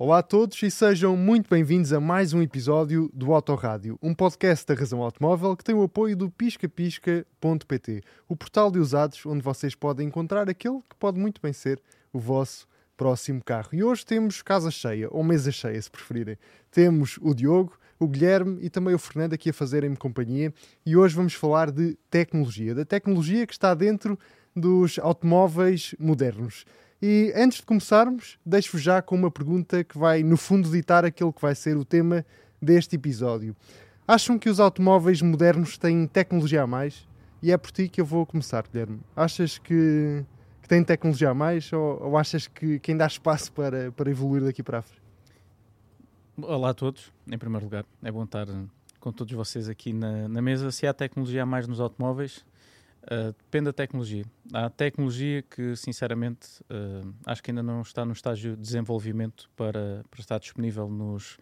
Olá a todos e sejam muito bem-vindos a mais um episódio do Autorádio, um podcast da Razão Automóvel que tem o apoio do piscapisca.pt, o portal de usados onde vocês podem encontrar aquele que pode muito bem ser o vosso próximo carro. E hoje temos casa cheia, ou mesa cheia, se preferirem. Temos o Diogo, o Guilherme e também o Fernando aqui a fazerem-me companhia. E hoje vamos falar de tecnologia, da tecnologia que está dentro dos automóveis modernos. E antes de começarmos, deixo-vos já com uma pergunta que vai, no fundo, ditar aquele que vai ser o tema deste episódio. Acham que os automóveis modernos têm tecnologia a mais? E é por ti que eu vou começar, Guilherme. Achas que, que têm tecnologia a mais ou, ou achas que, que ainda há espaço para, para evoluir daqui para a frente? Olá a todos, em primeiro lugar. É bom estar com todos vocês aqui na, na mesa. Se há tecnologia a mais nos automóveis, Uh, depende da tecnologia. Há tecnologia que, sinceramente, uh, acho que ainda não está no estágio de desenvolvimento para, para estar disponível nos,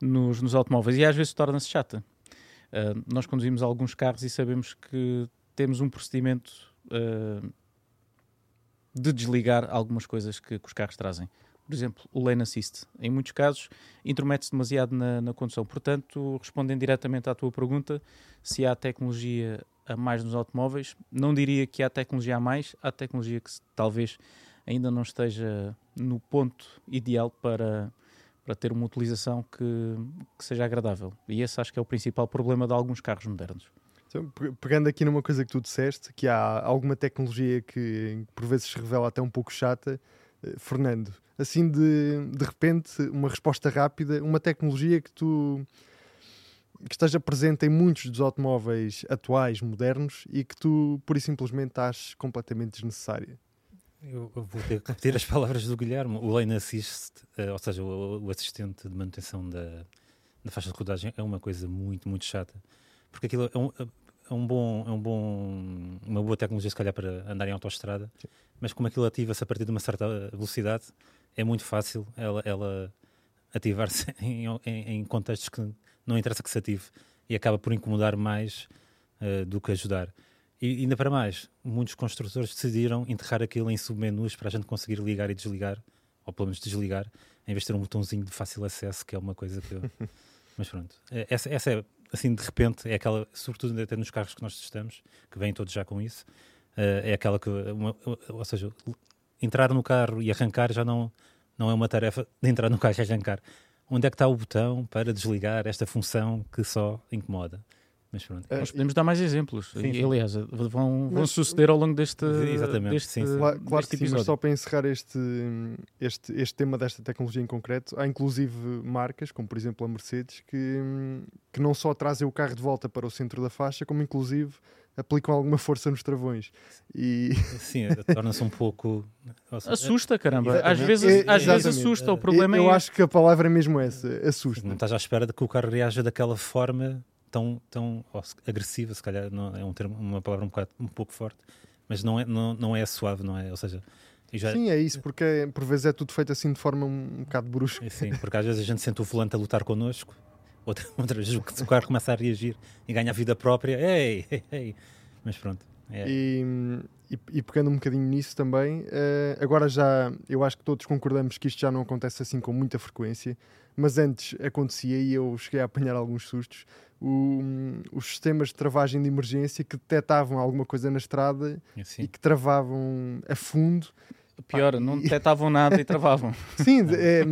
nos, nos automóveis e às vezes torna-se chata. Uh, nós conduzimos alguns carros e sabemos que temos um procedimento de desligar algumas coisas que, que, os carros trazem. Por exemplo, o lane assist. Em muitos casos, intromete-se demasiado na, na condução. Portanto, respondendo diretamente à tua pergunta, se há tecnologia a mais nos automóveis. Não diria que há tecnologia a mais, há tecnologia que talvez ainda não esteja no ponto ideal para, para ter uma utilização que, que seja agradável. E esse acho que é o principal problema de alguns carros modernos. Então, pegando aqui numa coisa que tu disseste, que há alguma tecnologia que por vezes se revela até um pouco chata, eh, Fernando, assim de, de repente, uma resposta rápida, uma tecnologia que tu que esteja presente em muitos dos automóveis atuais, modernos, e que tu, por e simplesmente, achas completamente desnecessária? Eu, vou ter que repetir as palavras do Guilherme. O Lane Assist, uh, ou seja, o, assistente de manutenção da, da faixa de rodagem, é uma coisa muito, muito chata. Porque aquilo é um, é um bom, é um bom, uma boa tecnologia, se calhar, para andar em autoestrada, mas como aquilo ativa-se a partir de uma certa velocidade, é muito fácil ela, ela ativar-se em, em, em contextos que não interessa que se ative e acaba por incomodar mais uh, do que ajudar. E ainda para mais, muitos construtores decidiram enterrar aquilo em submenus para a gente conseguir ligar e desligar, ou pelo menos desligar, em vez de ter um botãozinho de fácil acesso, que é uma coisa que eu... Mas pronto, eh, essa, essa é, assim, de repente, é aquela, sobretudo até nos carros que nós testamos, que vêm todos já com isso, uh, é aquela que, uma, ou seja, entrar no carro e arrancar já não, não é uma tarefa de entrar no carro e arrancar onde é que está o botão para desligar esta função que só incomoda. Mas pronto. Uh, Nós podemos dar mais exemplos. Sim, sim. Aliás, vão, vão suceder ao longo deste, exatamente, deste, sim, sim. Claro, claro que sim, mas só para encerrar este, este, este tema desta tecnologia em concreto, há inclusive marcas, como por exemplo a Mercedes, que, que não só trazem o carro de volta para o centro da faixa, como inclusive aplicam alguma força nos travões. E... Sim, torna-se um pouco. Assusta, caramba. Exatamente. Às vezes, é, às vezes assusta. O problema eu, é. Eu acho que a palavra é mesmo essa: assusta. Não estás à espera de que o carro reaja daquela forma tão, tão oh, agressiva, se calhar não, é um termo, uma palavra um, bocado, um pouco forte, mas não é, não, não é suave, não é? Ou seja. Já... Sim, é isso, porque é, por vezes é tudo feito assim de forma um, um bocado brusca. Sim, porque às vezes a gente sente o volante a lutar connosco outra, outras vezes o carro começa a reagir e ganha vida própria, ei, ei, ei. mas pronto. É. E, e, e, pegando um bocadinho nisso também, uh, agora já eu acho que todos concordamos que isto já não acontece assim com muita frequência, mas antes acontecia e eu cheguei a apanhar alguns sustos. O, um, os sistemas de travagem de emergência que detectavam alguma coisa na estrada assim. e que travavam a fundo Pior, não detectavam nada e travavam. Sim, é,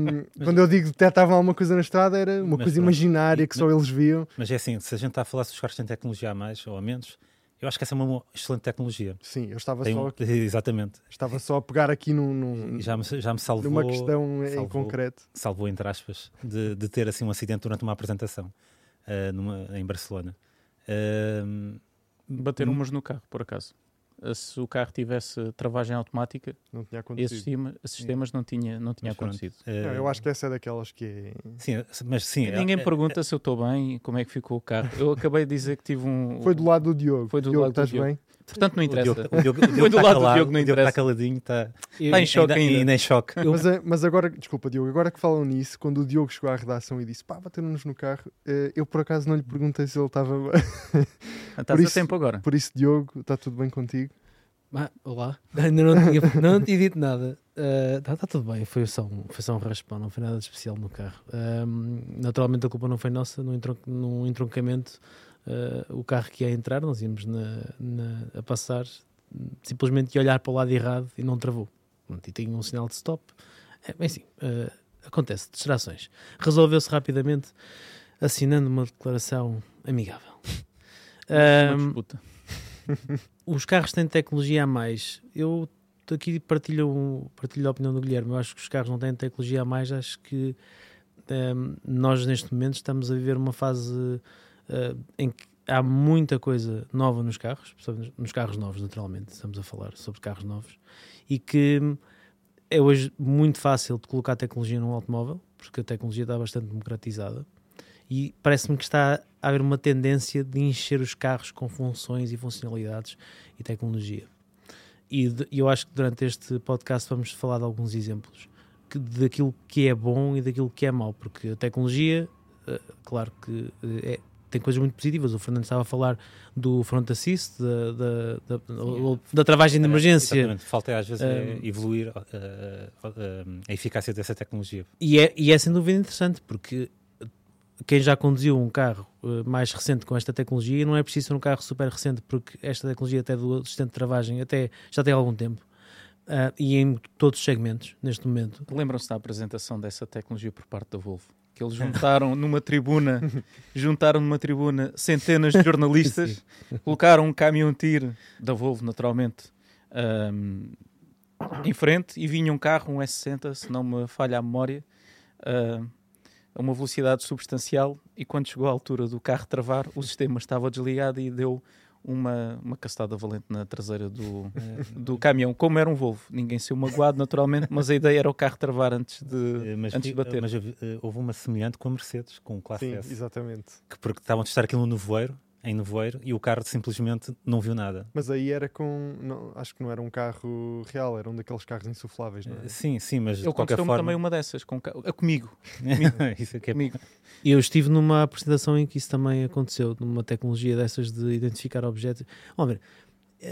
quando eu digo detectavam alguma coisa na estrada, era uma mas, coisa imaginária que só eles viam. Mas é assim, se a gente está a falar se os carros têm tecnologia a mais ou a menos, eu acho que essa é uma excelente tecnologia. Sim, eu estava Tem, só. Exatamente. Estava só a pegar aqui num. num já, me, já me salvou. Numa questão salvou, em concreto. Salvou, entre aspas, de, de ter assim um acidente durante uma apresentação uh, numa, em Barcelona. Uh, Bateram umas no carro, por acaso se o carro tivesse travagem automática, não tinha acontecido. Esses, sistema, esses sistemas não tinha, não tinha acontecido. Pronto, não, eu acho que essa é daquelas que é... Sim, mas sim. Ninguém é, pergunta é, se eu estou bem, como é que ficou o carro. Eu acabei de dizer que tive um. Foi do lado do Diogo. Foi do Diogo, lado estás do Diogo. bem? Portanto, não interessa. O Diogo, o Diogo, o Diogo Foi do lado calado, do Diogo, não interessa. Está caladinho, está, está em choque ainda. ainda. em choque. Mas, eh, mas, agora, desculpa, Diogo, agora que falam nisso, quando o Diogo chegou à redação e disse pá, bateram-nos no carro, eh, eu por acaso não lhe perguntei se ele estava. Estás a tempo agora. Por isso, Diogo, está tudo bem contigo? Ah, olá, ainda não tinha, não tinha dito nada. Está tá tudo bem, foi só, um, foi só um raspão, não foi nada de especial no carro. Naturalmente a culpa não foi nossa, no, entron no entroncamento, ah, o carro que ia entrar, nós íamos na, na- a passar, simplesmente ia olhar para o lado errado e não travou. E tinha um sinal de stop. É, bem assim, ah, acontece, distrações. Resolveu-se rapidamente assinando uma declaração amigável. Ahm, disputa. os carros têm tecnologia a mais. Eu aqui partilho, um- partilho a opinião do Guilherme. Eu acho que os carros não têm tecnologia a mais. Acho que ehm, nós, neste momento, estamos a viver uma fase eh, em que há muita coisa nova nos carros, nos carros novos, naturalmente. Estamos a falar sobre carros novos. E que é hoje muito fácil de colocar tecnologia num automóvel, porque a tecnologia está bastante democratizada. E parece-me que está haver uma tendência de encher os carros com funções e funcionalidades e tecnologia. E de- eu acho que durante este podcast vamos falar de alguns exemplos que- daquilo que é bom e daquilo que é mau, porque a tecnologia, eh, claro que eh, é- tem coisas muito positivas. O Fernando estava a falar do front assist, da, da, da, ou- da travagem de emergência. Exatamente. Falta às vezes é Um, evoluir uh, uh, a eficácia dessa tecnologia. E é, e é sem dúvida interessante, porque quem já conduziu um carro eh, mais recente com esta tecnologia, não é preciso ser um carro super recente, porque esta tecnologia até do assistente de travagem até, já tem algum tempo. Ah, e em todos os segmentos, neste momento. Lembram-se da apresentação dessa tecnologia por parte da Volvo? Que eles juntaram numa tribuna, juntaram numa tribuna centenas de jornalistas, colocaram um caminhão-tiro da Volvo, naturalmente, ahm, em frente e vinha um carro, um S60, se não me falha a memória, ah, a uma velocidade substancial e quando chegou à altura do carro travar, o sistema estava desligado e deu uma, uma castada valente na traseira do, do caminhão, como era um Volvo. Ninguém saiu magoado, naturalmente, mas a ideia era o carro travar antes de, Uh, mas antes de bater. mas houve, uh, houve uma semelhante com a Mercedes, com o Classe Sim, S, exatamente. que porque estavam a testar aquilo no nevoeiro, em nevoeiro, e o carro simplesmente não viu nada. Mas aí era com. Não, acho que não era um carro real, era um daqueles carros insufláveis, não é? Sim, sim, mas de Ele qualquer contestou-me forma... também uma dessas, com, ca- a comigo. isso é que é comigo. E eu estive numa apresentação em que isso também aconteceu, numa tecnologia dessas de identificar objetos. Vamos ver, eh,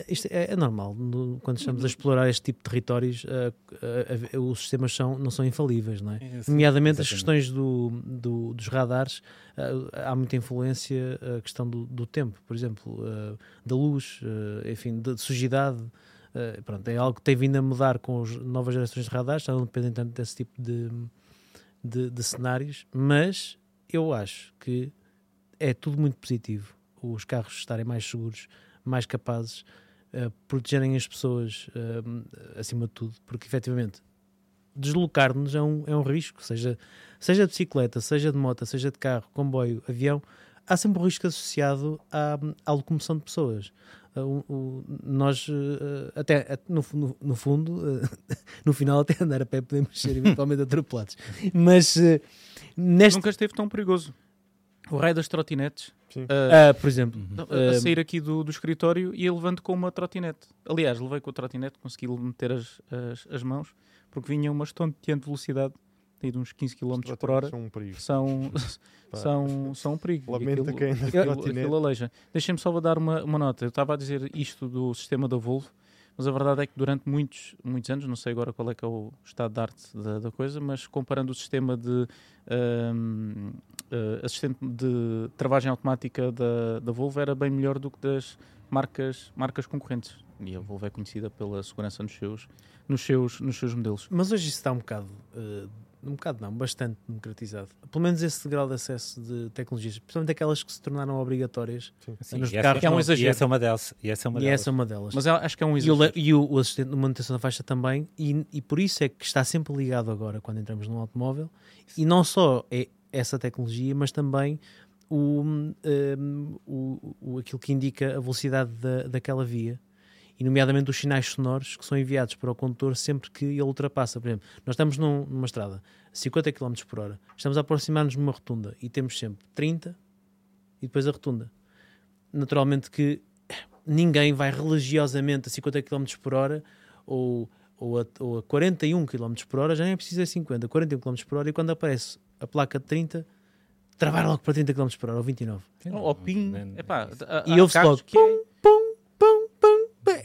isto é, é normal, no- quando estamos a explorar este tipo de territórios, eh, eh, eh, os sistemas são, não são infalíveis, não é? É, sim, Nomeadamente as questões do, do- dos radares, há muita influência a questão do, do tempo, por exemplo, da luz, enfim, da sujidade. pronto, é algo que tem vindo a mudar com as novas gerações de radares, já não dependem tanto desse tipo de, de, de cenários, mas eu acho que é tudo muito positivo. Os carros estarem mais seguros, mais capazes, eh, protegerem as pessoas eh, acima de tudo, porque efetivamente deslocar-nos é um, é um risco, seja, seja de bicicleta, seja de moto, seja de carro, comboio, avião, há sempre um risco associado à, à locomoção de pessoas. Uh, o- nós, uh, até at- no, no, no fundo, uh, no final, até andar a pé podemos ser eventualmente atropelados. Mas uh, neste. Nunca esteve tão perigoso. O raio das trotinetes, Sim. Ah, por exemplo, Uhum. a, a ah, sair aqui do, do escritório e levando com uma trotinete. Aliás, levei com a trotinete, consegui meter as, as, as mãos, porque vinha uma estonteante velocidade, tem de uns 15 km por hora. São um perigo. São, são, são um perigo. Lamento aquilo- quem aquilo, trotinete. aquilo aleija. Deixem-me só dar uma, uma nota. Eu estava a dizer isto do sistema da Volvo, mas a verdade é que durante muitos, muitos anos, não sei agora qual é que é o estado de arte da, da coisa, mas comparando o sistema de ahm, eh, assistente de travagem automática da, da Volvo era bem melhor do que das marcas, marcas concorrentes. E a Volvo é conhecida pela segurança nos seus, nos seus, nos seus modelos. Mas hoje isso está um bocado, eh, um bocado não, bastante democratizado. Pelo menos esse grau de acesso de tecnologias, principalmente aquelas que se tornaram obrigatórias. Sim, nos e essa- carros é um exagero. E essa é uma delas. E essa é uma e delas. essa é uma delas. Mas eu acho que é um e, o, exagero. e o, assistente de manutenção da faixa também, e, e por isso é que está sempre ligado agora quando entramos num automóvel. E não só é essa tecnologia, mas também o, hum, o, o- aquilo que indica a velocidade da, daquela via. E, nomeadamente, os sinais sonoros que são enviados para o condutor sempre que ele ultrapassa. Por exemplo, nós estamos num- numa estrada a 50 km por hora, estamos a aproximar-nos de uma rotunda e temos sempre 30 e depois a rotunda. Naturalmente que ninguém vai religiosamente a 50 km por hora ou, ou, a, ou a 41 km por hora, já nem é preciso a 50, 41 km por hora, e quando aparece a placa de 30, travar logo para 30 km por hora, ou 29. Sim, Ao PIN, epá, há- E ouve-se logo, que é-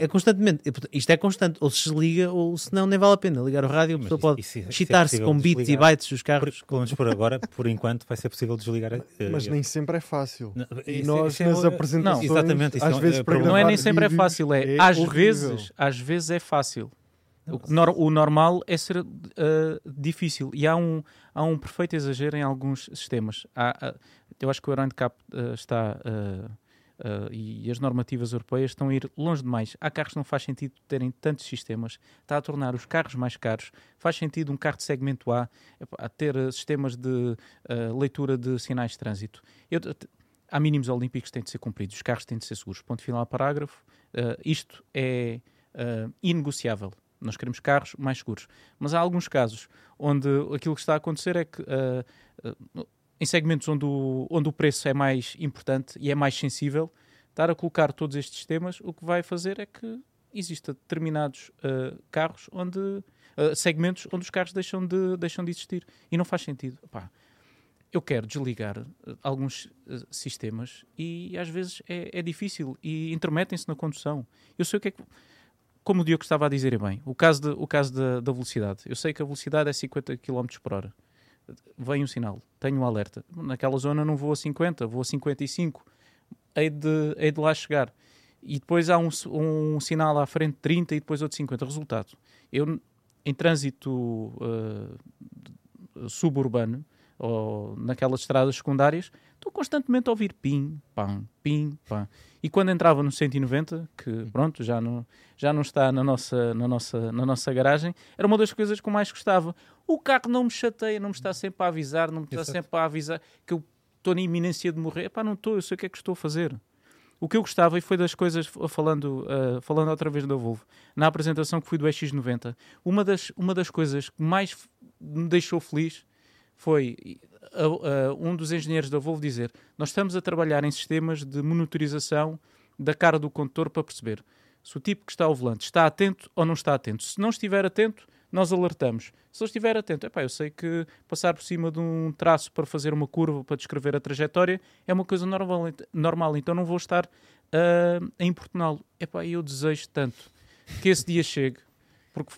é constantemente. Isto é constante. Ou se desliga, ou se não, nem vale a pena ligar o rádio. A Mas pessoa isso- pode isso é excitar-se possível com bits e bytes dos Por, carros. pelo menos por agora, por enquanto, vai ser possível desligar. eh, Mas esse- nem sempre é fácil. Não, E nós isso é nas apresentações, Não, exatamente, isso às é vezes é para. Não é nem sempre é fácil, é, é às horrível. vezes, às vezes é fácil. O, nor- o normal é ser uh, difícil e há um, há um perfeito exagero em alguns sistemas. Há- há- eu acho que o Eurondcap uh, está uh, uh, e as normativas europeias estão a ir longe demais. Há carros que não faz sentido terem tantos sistemas, está a tornar os carros mais caros. Faz sentido um carro de segmento A a ter uh, sistemas de uh, leitura de sinais de trânsito. Eu- há mínimos olímpicos que têm de ser cumpridos, os carros têm de ser seguros. Ponto final, parágrafo. Uh, isto é inegociável. Nós queremos carros mais seguros. Mas há alguns casos onde aquilo que está a acontecer é que, em segmentos onde o, onde o preço é mais importante e é mais sensível, estar a colocar todos estes sistemas, o que vai fazer é que exista determinados uh, carros onde. uh, segmentos onde os carros deixam de, deixam de existir. E não faz sentido. Eu quero desligar uh, alguns sistemas e às vezes é, é difícil e intermetem-se na condução. Eu sei o que é que. Como o Diogo estava a dizer bem, o caso, de, o caso da, da velocidade. Eu sei que a velocidade é 50 km por hora. Vem um sinal, tenho um alerta. Naquela zona não vou a 50, vou a 55. Hei de, hei de lá chegar. E depois há um, um sinal à frente de 30 e depois outro de 50. Resultado, eu em trânsito uh, suburbano, ou naquelas estradas secundárias, estou constantemente a ouvir pim, pam, pim, pam. E quando entrava no 190, que pronto, já não, já não está na nossa, na, nossa, na nossa garagem, era uma das coisas que eu mais gostava. O carro não me chateia, não me está sempre a avisar, não me está Exato. sempre a avisar que eu estou na iminência de morrer. Epá, não estou, eu sei o que é que estou a fazer. O que eu gostava, e foi das coisas, falando, uh, falando outra vez da Volvo, na apresentação que fui do X90, uma das, uma das coisas que mais me deixou feliz foi uh, uh, um dos engenheiros da Volvo dizer: Nós estamos a trabalhar em sistemas de monitorização da cara do condutor para perceber se o tipo que está ao volante está atento ou não está atento. Se não estiver atento, nós alertamos. Se ele estiver atento, epá, eu sei que passar por cima de um traço para fazer uma curva, para descrever a trajetória, é uma coisa normal, normal então não vou estar uh, a importuná-lo. Epá, eu desejo tanto que esse dia chegue, porque,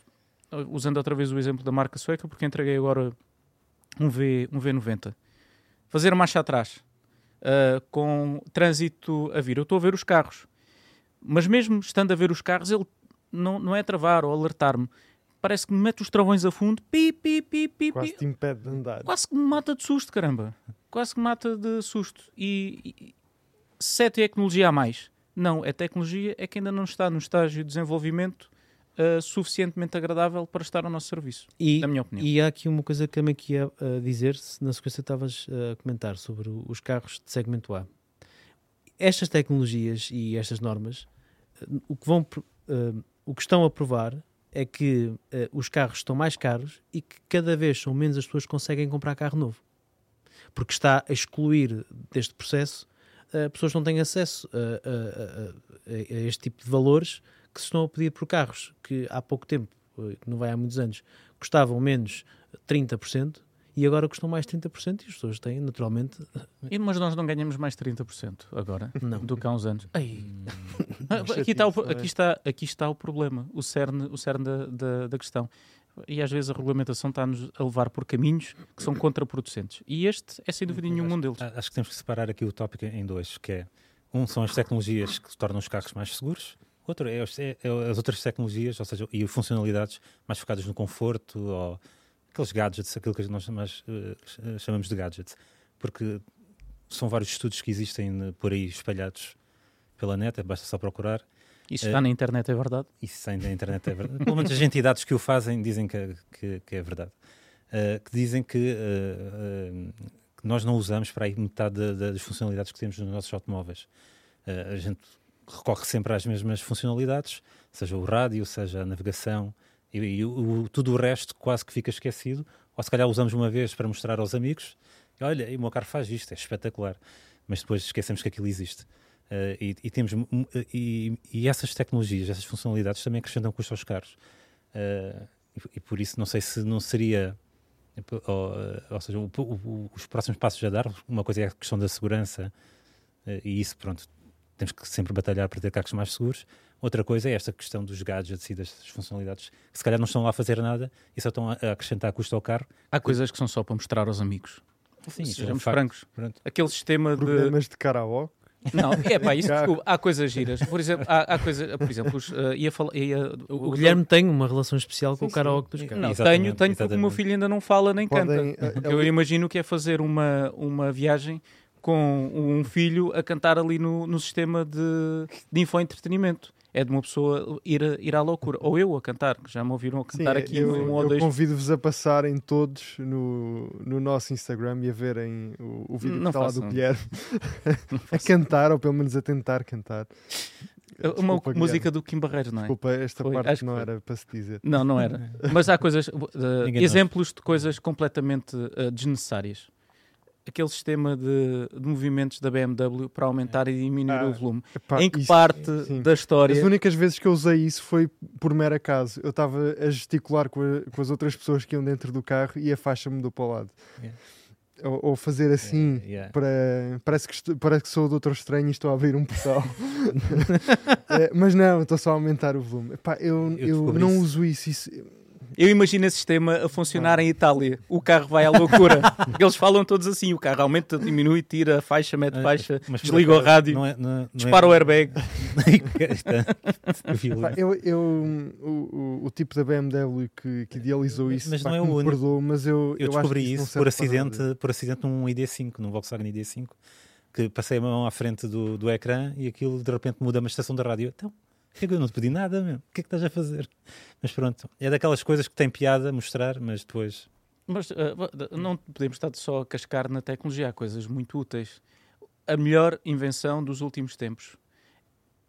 usando outra vez o exemplo da marca sueca, porque entreguei agora um, v, um V90. Fazer marcha atrás, uh, com trânsito a vir. Eu estou a ver os carros, mas mesmo estando a ver os carros, ele não, não é travar ou alertar-me. Parece que me mete os travões a fundo, pi, pi, pi, pi, Quase pi. te impede de andar. Quase que me mata de susto, caramba. Quase que me mata de susto. E, e se é tecnologia a mais? Não, é tecnologia, é que ainda não está no estágio de desenvolvimento uh, suficientemente agradável para estar ao nosso serviço, E, na minha opinião. e há aqui uma coisa que também que ia uh, dizer, se na sequência estavas uh, a comentar sobre os carros de segmento A. Estas tecnologias e estas normas, uh, o que vão, uh, o que estão a provar é que uh, os carros estão mais caros e que cada vez são menos as pessoas que conseguem comprar carro novo. Porque está a excluir deste processo uh, pessoas que não têm acesso a, a- a- a- este tipo de valores que se estão a pedir por carros que há pouco tempo, uh, não vai há muitos anos, custavam menos 30% e agora custam mais 30% e as pessoas têm naturalmente E, mas nós não ganhamos mais 30% agora Não. do que há uns anos. Mas aqui, está o, é? aqui, está, aqui está o problema, o cerne, o cerne da, da, da questão. E às vezes a regulamentação está-nos a levar por caminhos que são contraproducentes. E este é sem dúvida nenhuma um deles. Acho que temos que separar aqui o tópico em dois, que é um são as tecnologias que tornam os carros mais seguros, outro é, é- é as outras tecnologias, ou seja, e funcionalidades mais focadas no conforto ou aqueles gadgets, aquilo que nós mais, eh, chamamos de gadgets, porque são vários estudos que existem eh, por aí espalhados pela net, basta só procurar. Isso está na internet, é verdade? Isso sai da internet é verdade. Pelo menos as entidades que o fazem dizem que, que, que é verdade. Uh, que dizem que, uh, uh, que nós não usamos para aí metade da- da- das funcionalidades que temos nos nossos automóveis. Uh, a gente recorre sempre às mesmas funcionalidades, seja o rádio, seja a navegação, e, e o- tudo o resto quase que fica esquecido, ou se calhar usamos uma vez para mostrar aos amigos, olha, o meu carro faz isto, é espetacular, mas depois esquecemos que aquilo existe. Uh, e, e temos e, e essas tecnologias, essas funcionalidades também acrescentam custo aos carros. Uh, e, por isso não sei se não seria ou, ou seja, o- o- os próximos passos a dar, uma coisa é a questão da segurança e isso pronto temos que sempre batalhar para ter carros mais seguros. Outra coisa é esta questão dos gadgets e das funcionalidades, que se calhar não estão lá a fazer nada e só estão a a acrescentar custo ao carro. Há coisas que são só para mostrar aos amigos. Sim, é um Sejamos francos. Pronto. Aquele sistema de. Problemas de karaoke. Não, é pá, isso, desculpa, há coisas giras. Por exemplo, há, há coisas, por exemplo, os, eh, ia falar. Ia, O, Guilherme tem uma relação especial com Sim, o karaoke dos carros. Não, Exatamente, tenho, tenho porque o meu filho ainda não fala nem Podem, canta. Porque eu imagino que é fazer uma, uma viagem com um filho a cantar ali no, no sistema de, de infoentretenimento. É de uma pessoa ir, a- ir à loucura. Ou eu a cantar, que já me ouviram a Sim, cantar aqui eu, um ou eu dois. convido-vos a passarem todos no, no nosso Instagram e a verem o, o vídeo Não que está lá do. Guilherme a cantar, ou pelo menos a tentar cantar. Uma Desculpa, música Guilherme. do Kim Barreiros, não é? Desculpa, esta Foi, parte não foi. era para se dizer. Não, não era. Mas há coisas, uh, exemplos de coisas completamente uh, desnecessárias. Aquele sistema de, de movimentos da BMW para aumentar e diminuir Ah, o volume. Epá, em que isso- parte sim. da história. As únicas vezes que eu usei isso foi por mero acaso. Eu estava a gesticular com, a- com as outras pessoas que iam dentro do carro e a faixa mudou para o lado. Yeah. Ou, ou fazer assim, É, yeah. para, parece, que estou- parece que sou o Doutor Estranho e estou a abrir um portal. É, mas não, estou só a aumentar o volume. Epá, eu, Eu eu, não isso. uso isso. isso- Eu imagino esse sistema a funcionar em Itália. O carro vai à loucura. Eles falam todos assim: o carro aumenta, diminui, tira a faixa, mete Ah, faixa, mas desliga o rádio, não é- não é- não é- dispara o airbag. Eu eu, eu, o, o, o tipo da BMW que, que idealizou isso, mas pá, não é o me único. perdoa, mas eu, Eu que descobri isso serve por acidente, por acidente num ID5, num Volkswagen ID5, que passei a mão à frente do, do ecrã e aquilo de repente muda uma estação da rádio. Então, é que eu não te pedi nada, meu. O que é que estás a fazer? Mas pronto, é daquelas coisas que tem piada mostrar, mas depois. Mas uh, não podemos estar só a cascar na tecnologia, há coisas muito úteis. A melhor invenção dos últimos tempos: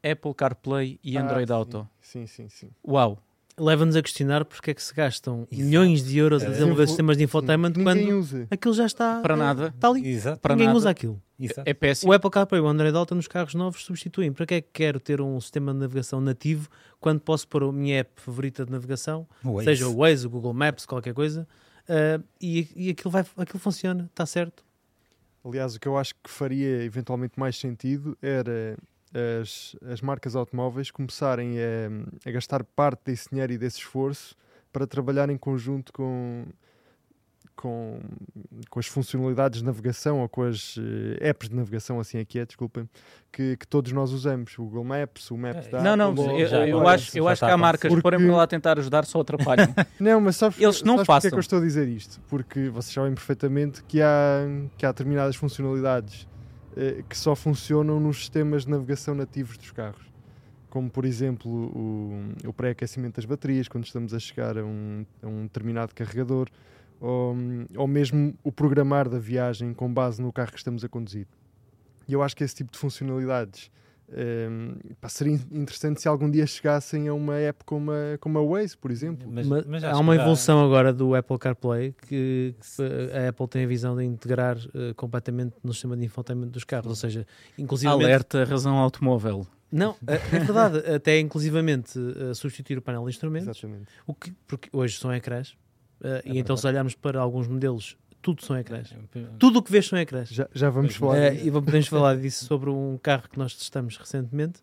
Apple CarPlay e Ah, Android sim. Auto. Sim, sim, sim. Uau! Leva-nos a questionar porque é que se gastam Exato. milhões de euros a É. desenvolver Sim, sistemas de infotainment ninguém quando usa. aquilo já está Para nada. Está ali. Exato. Para Ninguém nada. usa aquilo. exato. É O péssimo. Apple CarPlay e o Android Auto nos carros novos substituem. Para que é que quero ter um sistema de navegação nativo quando posso pôr a minha app favorita de navegação, O Waze. seja o Waze, o Google Maps, qualquer coisa, eh, e, e aquilo, vai, aquilo funciona, está certo. Aliás, o que eu acho que faria eventualmente mais sentido era as, as marcas automóveis começarem a, a gastar parte desse dinheiro e desse esforço para trabalhar em conjunto com, com, com as funcionalidades de navegação ou com as eh, apps de navegação, assim aqui é, desculpem, que, que todos nós usamos. O Google Maps, o Maps É, da Não, não, eu, já eu acho, eu acho que há marcas que Porque- para lá tentar ajudar só atrapalham. Não, mas sabes, Eles não sabes porque é que eu estou a dizer isto? Porque vocês sabem perfeitamente que há, que há determinadas funcionalidades que só funcionam nos sistemas de navegação nativos dos carros. Como, por exemplo, o, o pré-aquecimento das baterias, quando estamos a chegar a um, a um determinado carregador, ou, ou mesmo o programar da viagem com base no carro que estamos a conduzir. E eu acho que esse tipo de funcionalidades eh, pá, seria interessante se algum dia chegassem a uma app como a, como a Waze, por exemplo. Mas- Mas mas há uma que evolução agora do Apple CarPlay que eh, a Apple tem a visão de integrar eh, completamente no sistema de infotainment dos carros, ou seja, inclusive Alerta, razão automóvel. Não, é é verdade, até inclusivamente eh, substituir o painel de instrumentos, Exatamente. o que, porque hoje são ecrãs, eh, e É então se verdade. olharmos para alguns modelos, tudo são ecrãs. É, Tudo o que vês são ecrãs. Já, já vamos falar. Eh, disso. e vamos- podemos falar disso sobre um carro que nós testamos recentemente.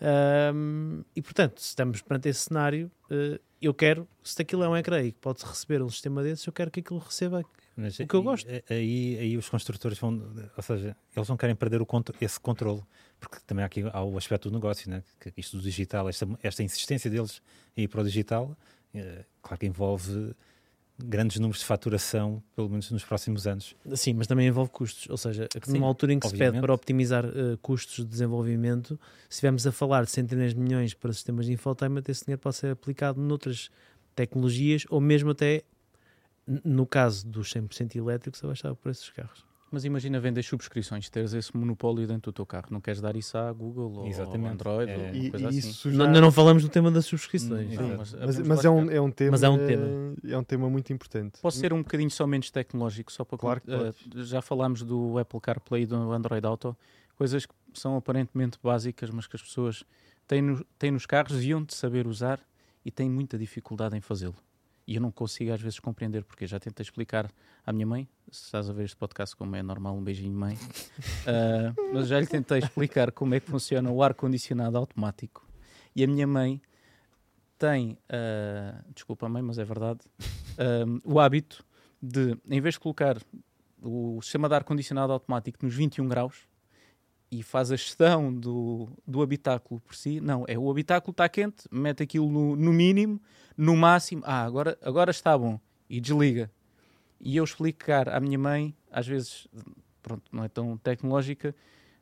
Ahm, e portanto, se estamos perante esse cenário, eh, eu quero, se aquilo é um ecrã e que pode receber um sistema desses, eu quero que aquilo receba. Mas O que eu gosto. Aí, aí os construtores vão, ou seja, eles não querem perder o contro- esse controle, porque também há aqui há o aspecto do negócio, né? que isto do digital, esta, esta insistência deles em ir para o digital, eh, claro que envolve grandes números de faturação, pelo menos nos próximos anos. Sim, mas também envolve custos. Ou seja, Sim, numa altura em que se pede obviamente. para optimizar eh, custos de desenvolvimento, se estivermos a falar de centenas de milhões para sistemas de infotainment, esse dinheiro pode ser aplicado noutras tecnologias ou mesmo até, no caso dos 100% elétricos, a baixar o preço dos carros. Mas imagina vender subscrições, teres esse monopólio dentro do teu carro. Não queres dar isso à Google ou Exatamente. ao Android É. ou E, coisa e assim. isso Não- já... Ainda não falamos do tema das subscrições. Hum, Não, mas, mas mas, vamos é, um, é um tema. Mas é um tema. É um tema muito importante. Posso ser um bocadinho só menos tecnológico, só para Claro que eh, já falámos do Apple CarPlay e do Android Auto, coisas que são aparentemente básicas, mas que as pessoas têm, no- têm nos carros e onde saber usar e têm muita dificuldade em fazê-lo. E eu não consigo às vezes compreender porque. Já tentei explicar à minha mãe, se estás a ver este podcast como é normal, um beijinho mãe, uh, mas já lhe tentei explicar como é que funciona o ar-condicionado automático. E a minha mãe tem, uh, desculpa mãe, mas é verdade, uh, o hábito de, em vez de colocar o sistema de ar-condicionado automático nos 21 graus, e faz a gestão do, do habitáculo por si. Não, é o habitáculo está quente, mete aquilo no, no, mínimo, no máximo, ah, agora, agora está bom, e desliga. E eu explicar à minha mãe, às vezes, pronto, não é tão tecnológica,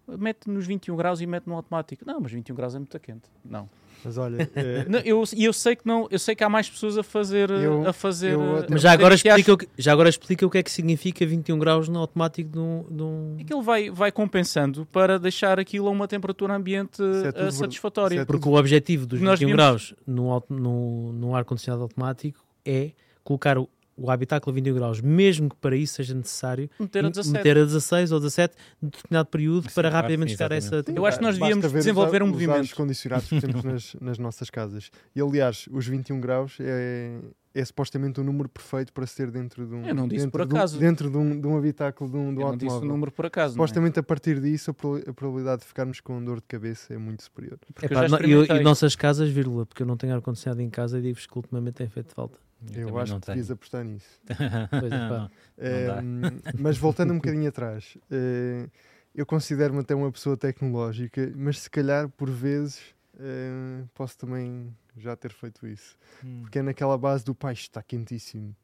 mete nos 21 graus e mete no automático. Não, mas 21 graus é muito quente. Não. Mas olha, é... não, eu, eu sei que não, eu sei que há mais pessoas a fazer Eu- a fazer. eu até- Mas já fazer agora, e acho explica o que, já agora explica o que é que significa 21 graus no automático de um. De um... que ele vai, vai compensando para deixar aquilo a uma temperatura ambiente é eh, tudo ver- satisfatória. se é Porque o objetivo dos Nós 21 devíamos- graus no, no, no ar-condicionado automático é colocar o, o habitáculo a 21 graus, mesmo que para isso seja necessário Meter a in- 17. meter a 16 ou 17 de determinado período Sim, para claro, rapidamente chegar a essa. Eu acho que nós devíamos ver os desenvolver um os movimento. ares condicionados que temos nas, nas nossas casas. E aliás, os 21 graus é, é supostamente o número perfeito para ser dentro de um. Eu não disse dentro por de um- acaso. dentro de um, de um habitáculo de um, de um Eu não disse o automóvel. número por acaso. é? Supostamente a partir disso a proba- a probabilidade de ficarmos com dor de cabeça é muito superior. Eu Epá, já no- e, e nossas casas, vírgula, porque eu não tenho ar-condicionado em casa e digo-vos que ultimamente tem feito falta. Eu, também acho não que tenho. devias apostar nisso. Pois é, pá. Mas voltando um bocadinho atrás, eh, eu considero-me até uma pessoa tecnológica, mas se calhar por vezes eh, posso também já ter feito isso. Hum. Porque é naquela base do pai está quentíssimo,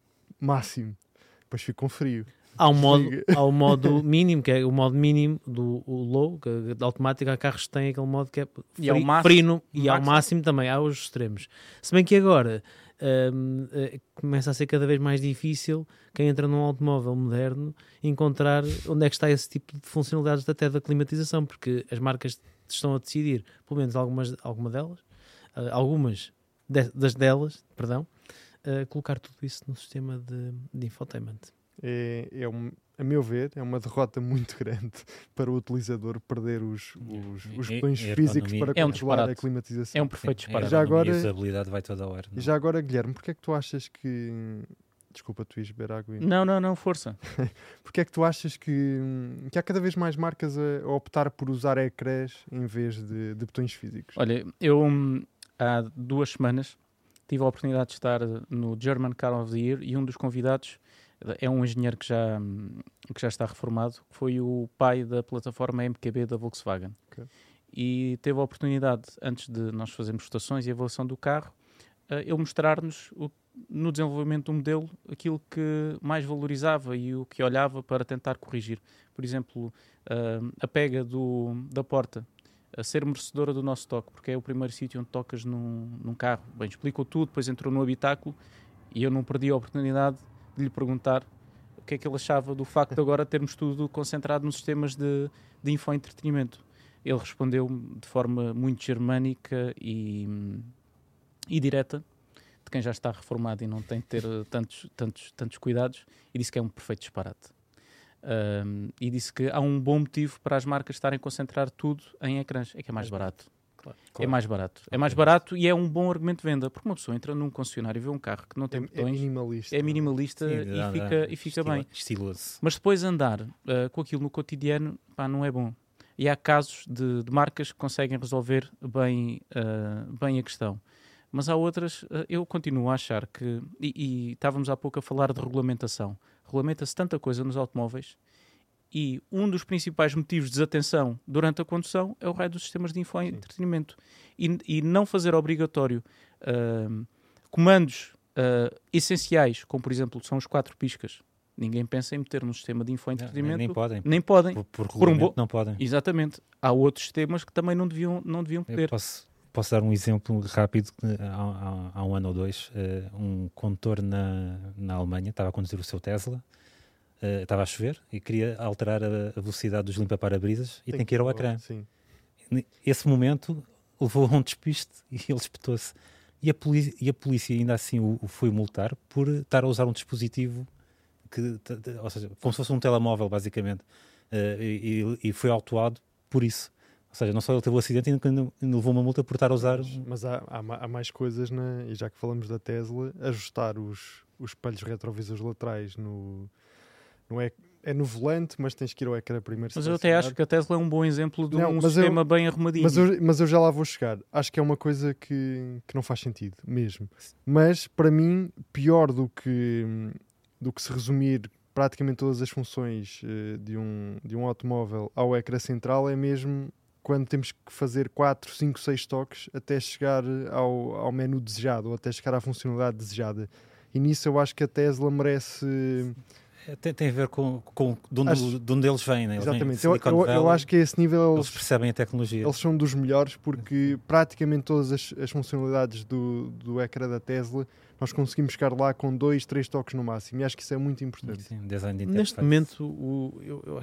máximo, depois fico com frio. Há um, modo, há o modo mínimo, que é o modo mínimo do o low, que de automático há carros que têm aquele modo que é E ao fri- máximo- frio no- e ao máximo. máximo também, há os extremos. Se bem que agora hum, eh, começa a ser cada vez mais difícil quem entra num automóvel moderno encontrar onde é que está esse tipo de funcionalidades até da climatização, porque as marcas estão a decidir, pelo menos algumas alguma delas, eh, algumas de- das delas, perdão, eh, colocar tudo isso no sistema de, de infotainment. É, é um- a meu ver, é uma derrota muito grande para o utilizador perder os, os, os E- botões a físicos para É um controlar a disparate. climatização. É um perfeito Sim, disparate. Já a agora- e a usabilidade vai toda a hora. E já agora, Guilherme, porque é que tu achas que. Desculpa, tu ias beber água. aí. Não, não, não, força. Porque é que tu achas que, hum, que há cada vez mais marcas a, optar por usar ecrãs em vez de, de botões físicos? Olha, eu hum, há duas semanas tive a oportunidade de estar no German Car of the Year e um dos convidados é um engenheiro que já, hum, que já está reformado, que foi o pai da plataforma MQB da Volkswagen. Ok. E teve a oportunidade, antes de nós fazermos votações e avaliação do carro, eh, ele mostrar-nos o- no desenvolvimento do modelo aquilo que mais valorizava e o que olhava para tentar corrigir. Por exemplo, eh, a pega do, da porta a ser merecedora do nosso toque, porque é o primeiro sítio onde tocas num, num carro. Bem, explicou tudo, depois entrou no habitáculo e eu não perdi a oportunidade de lhe perguntar o que é que ele achava do facto de agora termos tudo concentrado nos sistemas de, de infoentretenimento. Ele respondeu de forma muito germânica e, e direta, de quem já está reformado e não tem de ter eh, tantos, tantos, tantos cuidados, e disse que é um perfeito disparate. Ahm, e disse que há um bom motivo para as marcas estarem a concentrar tudo em ecrãs, é que é mais barato. É mais barato. É mais barato e é um bom argumento de venda, porque uma pessoa entra num concessionário e vê um carro que não É, tem é botões, minimalista. é minimalista Sim, e, dá- fica, dá e fica estilo- bem. Estiloso. Mas depois andar ah, com aquilo no cotidiano, pá, não é bom. E há casos de, de marcas que conseguem resolver bem, ah, bem a questão. Mas há outras, ah, eu continuo a achar que, e, e estávamos há pouco a falar de regulamentação, regulamenta-se tanta coisa nos automóveis e um dos principais motivos de desatenção durante a condução é o raio dos sistemas de infoentretenimento. E, e não fazer obrigatório ah, comandos ah, essenciais, como por exemplo são os quatro piscas. Ninguém pensa em meter no sistema de infoentretenimento. nem podem. Nem podem. Por, por um regulamento bo- não podem. Exatamente. Há outros sistemas que também não deviam, não deviam Eu poder. posso, posso dar um exemplo rápido. que Há, há- há um ano ou dois, eh, um condutor na, na Alemanha estava a conduzir o seu Tesla, eh, estava a chover e queria alterar a, a velocidade dos limpa-parabrisas e tem, que ir ao ecrã. Sim. Esse momento levou a um despiste e ele espetou-se. E a, polícia, e a polícia ainda assim o, o foi multar por estar a usar um dispositivo que, ou seja, como se fosse um telemóvel, basicamente. Eh, e, e- e foi autuado por isso. Ou seja, não só ele teve o acidente, ainda, ainda levou uma multa por estar a usar. Mas, mas há, há, há mais coisas, na, e já que falamos da Tesla, ajustar os, os espelhos retrovisores laterais no, no ec- é no volante, mas tens que ir ao ecrã primeiro. Mas eu até acho que a Tesla é um bom exemplo de Não, um mas eu- sistema bem arrumadinho. Mas eu, mas eu já lá vou chegar. Acho que é uma coisa que, que não faz sentido, mesmo. Mas, para mim, pior do que, do que se resumir praticamente todas as funções eh, de, um, de um automóvel ao ecrã central é mesmo quando temos que fazer 4, 5, 6 toques até chegar ao, ao menu desejado ou até chegar à funcionalidade desejada. E nisso eu acho que a Tesla merece. É, Tem, tem a ver com, com de, onde, Acho- de onde eles vêm, né? Eles vêm de Exatamente. Eu, eu, eu acho que a esse nível eles eles, percebem a tecnologia. Eles são dos melhores porque praticamente todas as, as funcionalidades do, do ecrã da Tesla nós conseguimos chegar lá com dois, três toques no máximo e acho que isso é muito importante. Sim, design de Neste momento, o, eu, eu,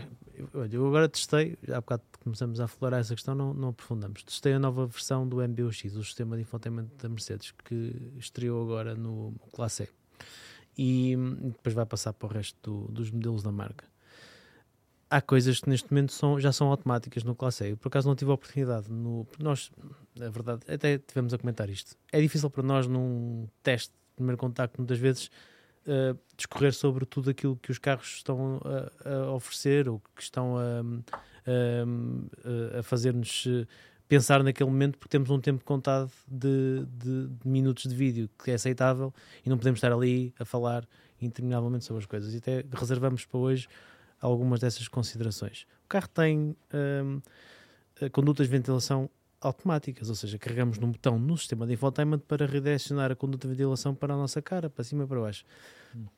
eu- eu agora testei, há bocado começamos a aflorar essa questão, não, não aprofundamos. Testei a nova versão do MBUX, o sistema de infotainment da Mercedes, que estreou agora no Classe E. E hum, depois vai passar para o resto do- dos modelos da marca. Há coisas que neste momento são, já são automáticas no Classe E. Eu, por acaso não tive a oportunidade. No, nós, na verdade, até tivemos a comentar isto. É difícil para nós num teste primeiro contacto, muitas vezes, uh, discorrer sobre tudo aquilo que os carros estão a, a oferecer ou que estão a, a- a fazer-nos uh, pensar naquele momento porque temos um tempo contado de, de- de minutos de vídeo que é aceitável e não podemos estar ali a falar interminavelmente sobre as coisas. E até reservamos para hoje algumas dessas considerações. O carro tem uh, condutas de ventilação automáticas, ou seja, carregamos num botão no sistema de infotainment para redirecionar a conduta de ventilação para a nossa cara, para cima e para baixo.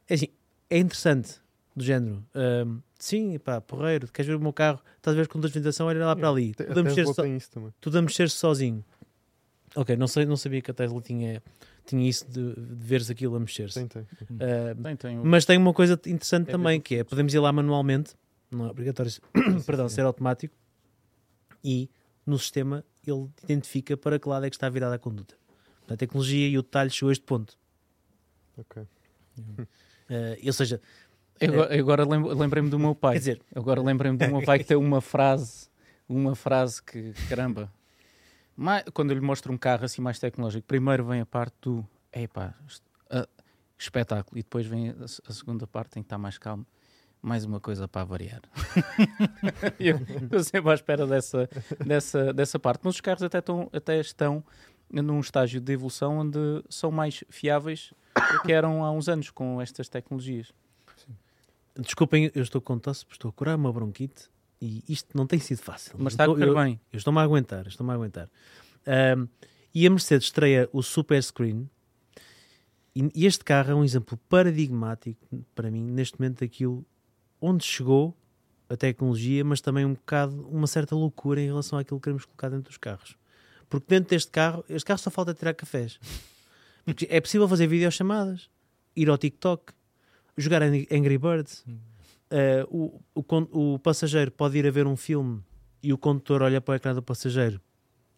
É assim, é interessante, do género, hum, sim, pá, porreiro, queres ver o meu carro, estás a ver as condutas de ventilação, olha lá para ali, Te- tudo a A mexer Tesla so- tem isso também. tudo a mexer-se sozinho. Ok, não, sei, não sabia que a Tesla tinha, tinha isso de, de veres aquilo a mexer-se. Tem, tem. Uh, Tem, tem o- mas tem uma coisa interessante É também, que é, podemos ir lá manualmente, não é obrigatório perdão, ser automático, e no sistema ele identifica para que lado é que está virada a conduta. A tecnologia e o detalhe chegou a este ponto. Ok. Uh, ou seja, Eu agora- eu agora lem- lembrei-me do meu pai. quer dizer, Agora lembrei-me do meu pai que tem uma frase, uma frase que, caramba, ma- quando eu lhe mostro um carro assim mais tecnológico, primeiro vem a parte do, epá, ah, espetáculo, e depois vem a, a segunda parte em que está mais calmo. Mais uma coisa para variar. eu estou sempre à espera dessa, dessa, dessa parte. Mas os carros até, estão, até estão num estágio de evolução onde são mais fiáveis do que eram há uns anos com estas tecnologias. desculpem, eu estou com tosse, estou a curar uma bronquite e isto não tem sido fácil. Mas está a Eu- correr bem. Eu estou-me a aguentar, estou-me a aguentar. Ahm, e a Mercedes estreia o Super Screen. E, e este carro é um exemplo paradigmático para mim, neste momento, daquilo onde chegou a tecnologia, mas também um bocado uma certa loucura em relação àquilo que queremos colocar dentro dos carros. Porque dentro deste carro, este carro só falta tirar cafés. Porque é possível fazer videochamadas, ir ao TikTok, jogar Ang- Angry Birds. Uh, o, o, o passageiro pode ir a ver um filme e o condutor olha para o ecrã do passageiro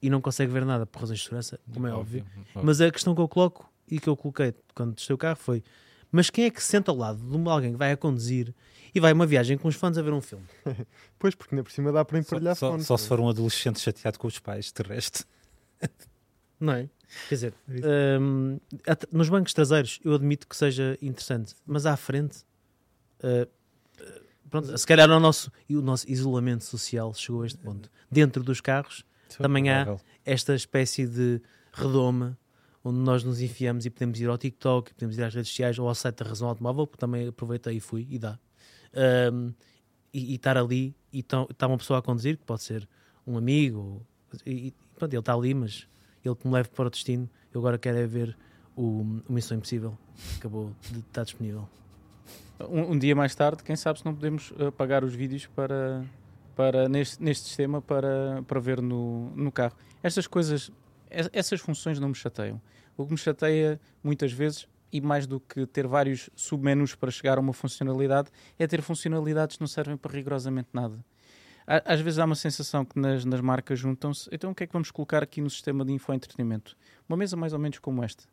e não consegue ver nada por razões de segurança, como é óbvio. Mas a questão que eu coloco e que eu coloquei quando testei o carro foi: mas quem é que se senta ao lado de alguém que vai a conduzir e vai a uma viagem com os fãs a ver um filme? Pois, porque ainda por cima dá para Só, emparelhar só, fones. só se for um adolescente chateado com os pais, de resto. Não é? Quer dizer, É at- nos bancos traseiros eu admito que seja interessante, mas à frente, uh, pronto, se calhar o nosso, e o nosso isolamento social chegou a este ponto. Dentro dos carros, Também há- esta espécie de redoma onde nós nos enfiamos e podemos ir ao TikTok, podemos ir às redes sociais ou ao site da Razão Automóvel, porque também aproveitei e fui e dá. Um, e, estar ali e está uma pessoa a conduzir, que pode ser um amigo, e, e pronto, ele está ali, mas ele que me leva para o destino, eu agora quero é ver o, o Missão Impossível, acabou de estar disponível. Um, um dia mais tarde, quem sabe se não podemos uh, pagar os vídeos para, para neste, neste sistema para, para ver no, no carro. Estas coisas, es- essas funções não me chateiam. O que me chateia muitas vezes, e mais do que ter vários submenus para chegar a uma funcionalidade, é ter funcionalidades que não servem para rigorosamente nada. Às vezes há uma sensação que nas, nas marcas juntam-se. Então, o que é que vamos colocar aqui no sistema de infoentretenimento? Uma mesa mais ou menos como esta,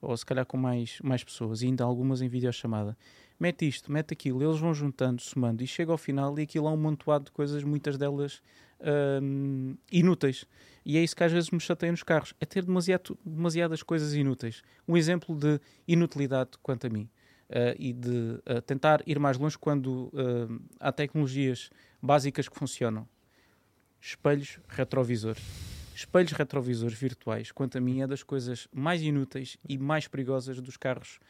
ou se calhar com mais, mais pessoas, e ainda algumas em videochamada mete isto, mete aquilo, eles vão juntando, somando e chega ao final e aquilo é um montoado de coisas, muitas delas hum, inúteis. E é isso que às vezes me chateia nos carros, é ter demasiado, demasiadas coisas inúteis. Um exemplo de inutilidade quanto a mim. Uh, e de uh, tentar ir mais longe quando uh, há tecnologias básicas que funcionam. Espelhos retrovisores. Espelhos retrovisores virtuais, quanto a mim, é das coisas mais inúteis e mais perigosas dos carros,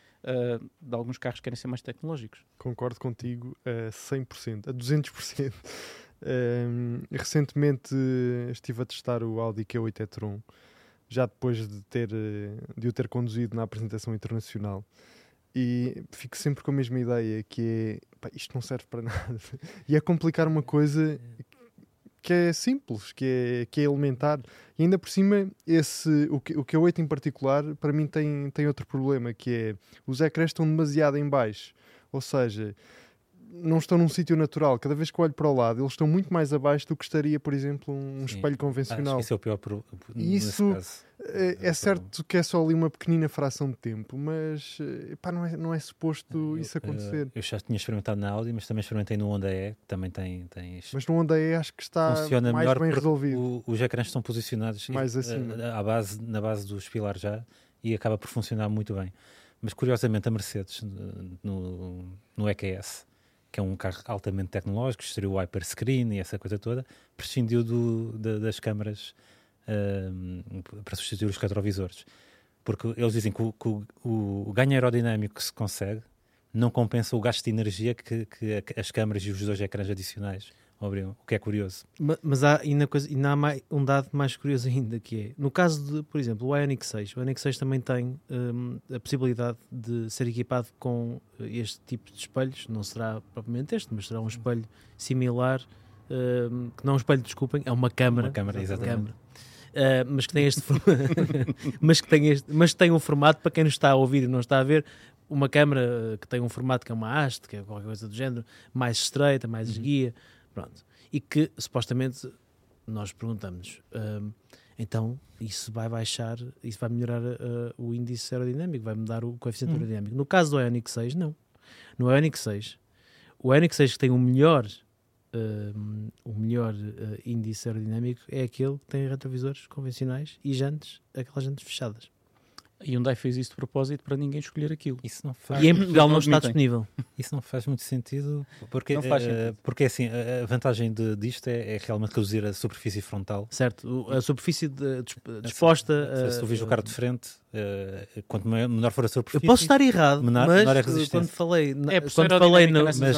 de alguns carros que querem ser mais tecnológicos. Concordo contigo a 100%, a 200%. Recentemente estive a testar o Audi Q8 e-tron, já depois de, ter, de o ter conduzido na apresentação internacional. E fico sempre com a mesma ideia, que é, pá, isto não serve para nada. E é complicar uma coisa que é simples, que é, que é elementar. E ainda por cima, esse, o, que, o Q8 em particular, para mim tem, tem outro problema, que é os ecrãs estão demasiado em baixo. Ou seja, não estão num sítio natural. Cada vez que olho para o lado, eles estão muito mais abaixo do que estaria, por exemplo, um Sim. espelho convencional. Acho que é o pior pro, Isso é, é, certo que é só ali uma pequenina fração de tempo, mas eh, pá, não, é, não é suposto isso acontecer. Eu, eu, já tinha experimentado na Audi, mas também experimentei no Honda E, que também tem, tem isto. Mas no Honda E acho que está Funciona mais bem resolvido. O, os ecrãs estão posicionados mais acima. Eh, à base, na base dos pilares já e acaba por funcionar muito bem. Mas curiosamente a Mercedes no, no EQS que é um carro altamente tecnológico, estreou o hyperscreen e essa coisa toda, prescindiu do, das câmaras uh, para substituir os retrovisores. Porque eles dizem que, o, que o, o, ganho aerodinâmico que se consegue não compensa o gasto de energia que, que as câmaras e os dois ecrãs adicionais o que é curioso. Mas, mas há ainda, coisa, ainda há mais, um dado mais curioso ainda, que é, no caso de, por exemplo, o Ioniq 6, o Ioniq 6 também tem um, a possibilidade de ser equipado com este tipo de espelhos, não será propriamente este, mas será um espelho similar, um, que não é um espelho, desculpem, é uma câmara. Uma câmara, exatamente. Uh, mas que tem este mas que tem este mas tem um formato para quem nos está a ouvir e não está a ver uma câmara que tem um formato que é uma haste que é qualquer coisa do género mais estreita mais uhum. esguia Pronto. E que supostamente nós perguntamos, uh, então isso vai baixar, isso vai melhorar uh, o índice aerodinâmico, vai mudar o coeficiente hum. aerodinâmico. No caso do Ioniq 6, não. No Ioniq 6, o Ioniq 6 que tem o melhor, uh, o melhor índice aerodinâmico é aquele que tem retrovisores convencionais e jantes, aquelas jantes fechadas. E Hyundai fez isso de propósito para ninguém escolher aquilo. Isso não faz... E em Portugal não está disponível. Isso não faz muito sentido, porque, não faz sentido. Uh, porque assim, a vantagem de, disto é, é, realmente reduzir a superfície frontal. Certo, a superfície de, disposta... Se, se tu vês o carro de frente, uh, quanto menor for a superfície... Eu posso estar errado, menor, mas menor é quando falei... Na, é, quando falei no, mas, na,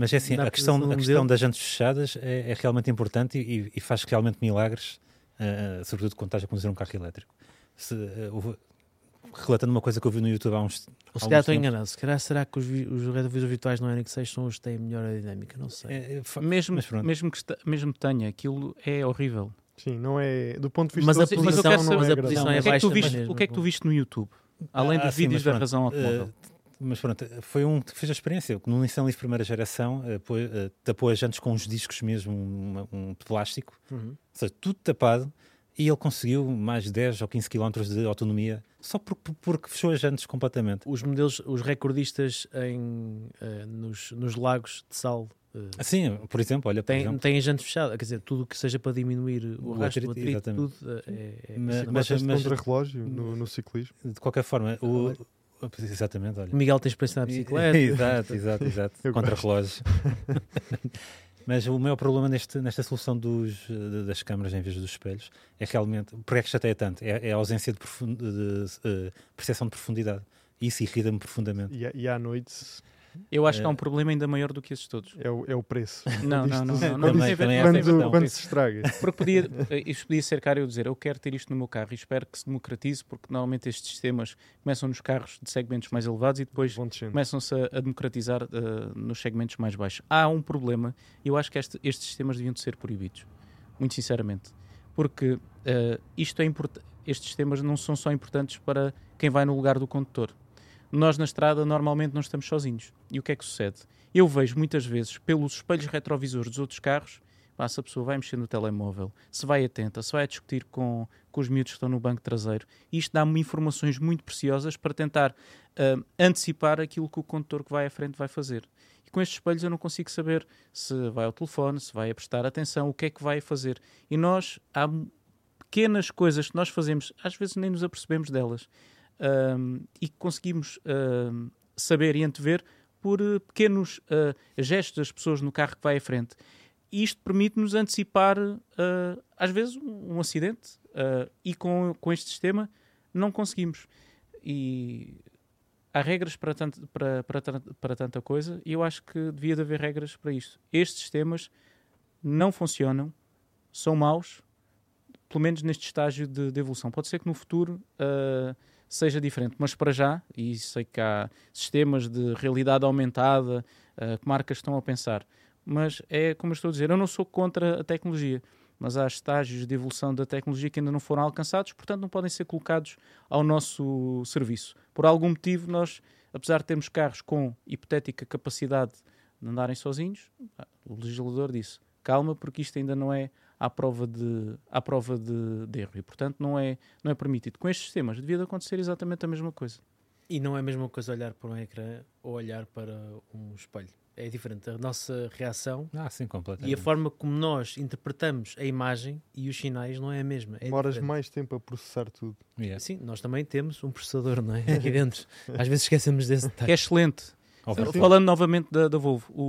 mas é assim, a questão, a questão das jantes fechadas é, é realmente importante e, e, faz realmente milagres, uh, sobretudo quando estás a conduzir um carro elétrico. Se, uh, relatando uma coisa que eu vi no YouTube há uns. Ou se calhar estou enganado. Se calhar será que os, os retrovisores virtuais no Enix 6 são os que têm melhor aerodinâmica? Não sei. É, é, mesmo, mesmo, que mesmo que tenha, aquilo é horrível. Sim, não é. Do ponto de vista mas da posição, mas, não, mas a posição é, é baixa. O que é que tu viste no YouTube? Além ah, dos sim, vídeos da razão automóvel. Uh, mas pronto, foi um que fez a experiência. No Nissan Leaf primeira geração, uh, uh, tapou as jantes com uns discos mesmo, um, um plástico, uhum. ou seja, tudo tapado e ele conseguiu mais de 10 ou 15 km de autonomia só porque, porque fechou as jantes completamente. Os modelos, os recordistas em, uh, nos, nos lagos de sal Uh, Sim, por exemplo, olha, tem, exemplo. tem a jante fechada, quer dizer, tudo que seja para diminuir o, o rastro atrito, tudo uh, é, é mas, mas, mas contra-relógio no, no, ciclismo. De qualquer forma, o, exatamente, olha. Miguel tem experiência na bicicleta. exato, exato, exato. contra-relógio. Mas o maior problema neste, nesta solução dos, das câmaras em vez dos espelhos é realmente. Porque é que chateia tanto? É, é a ausência de, de, de, de, percepção de profundidade. Isso irrita-me profundamente. E, e à noite eu acho é. que há um problema ainda maior do que esses todos. É o, é o preço. Não, não, não. não, não, quando, quando se estraga. Porque podia, eh, isto podia ser caro eu dizer, eu quero ter isto no meu carro e espero que se democratize, porque normalmente estes sistemas começam nos carros de segmentos mais elevados e depois começam-se a, a, democratizar uh, nos segmentos mais baixos. Há um problema e eu acho que este, estes sistemas deviam de ser proibidos. Muito sinceramente. Porque uh, isto é importante. Estes sistemas não são só importantes para quem vai no lugar do condutor nós na estrada normalmente não estamos sozinhos. E o que é que sucede? Eu vejo muitas vezes pelos espelhos retrovisores dos outros carros, se a pessoa vai mexer no telemóvel, se vai atenta, se vai a discutir com, com os miúdos que estão no banco traseiro, isto dá-me informações muito preciosas para tentar uh, antecipar aquilo que o condutor que vai à frente vai fazer. com estes espelhos eu não consigo saber se vai ao telefone, se vai a prestar atenção, o que é que vai fazer. E nós, há pequenas coisas que nós fazemos, às vezes nem nos apercebemos delas, um, e que conseguimos um, saber e antever por uh, pequenos uh, gestos das pessoas no carro que vai à frente. E isto permite-nos antecipar, uh, às vezes, um, um acidente, e com, com este sistema não conseguimos. E há regras para, tanto, para, para, para tanta coisa e eu acho que devia de haver regras para isto. Estes sistemas não funcionam, são maus, pelo menos neste estágio de, de evolução. Pode ser que no futuro uh, seja diferente, mas para já, e sei que há sistemas de realidade aumentada uh, que marcas estão a pensar, mas é como eu estou a dizer, eu não sou contra a tecnologia mas há estágios de evolução da tecnologia que ainda não foram alcançados, portanto não podem ser colocados ao nosso serviço. Por algum motivo, nós, apesar de termos carros com hipotética capacidade de andarem sozinhos, o legislador disse, calma, porque isto ainda não é à prova de, à prova de, de erro e, portanto, não é, não é permitido. Com estes sistemas devia de acontecer exatamente a mesma coisa. E não é a mesma coisa olhar para um ecrã ou olhar para um espelho é diferente. A nossa reação ah, sim, e a forma como nós interpretamos a imagem e os sinais não é a mesma. É Demoras diferente. mais tempo a processar tudo. Yeah. Sim, nós também temos um processador, não é? Aqui dentro. Às vezes esquecemos desse detalhe. É excelente. Okay. Falando novamente da, da Volvo, o,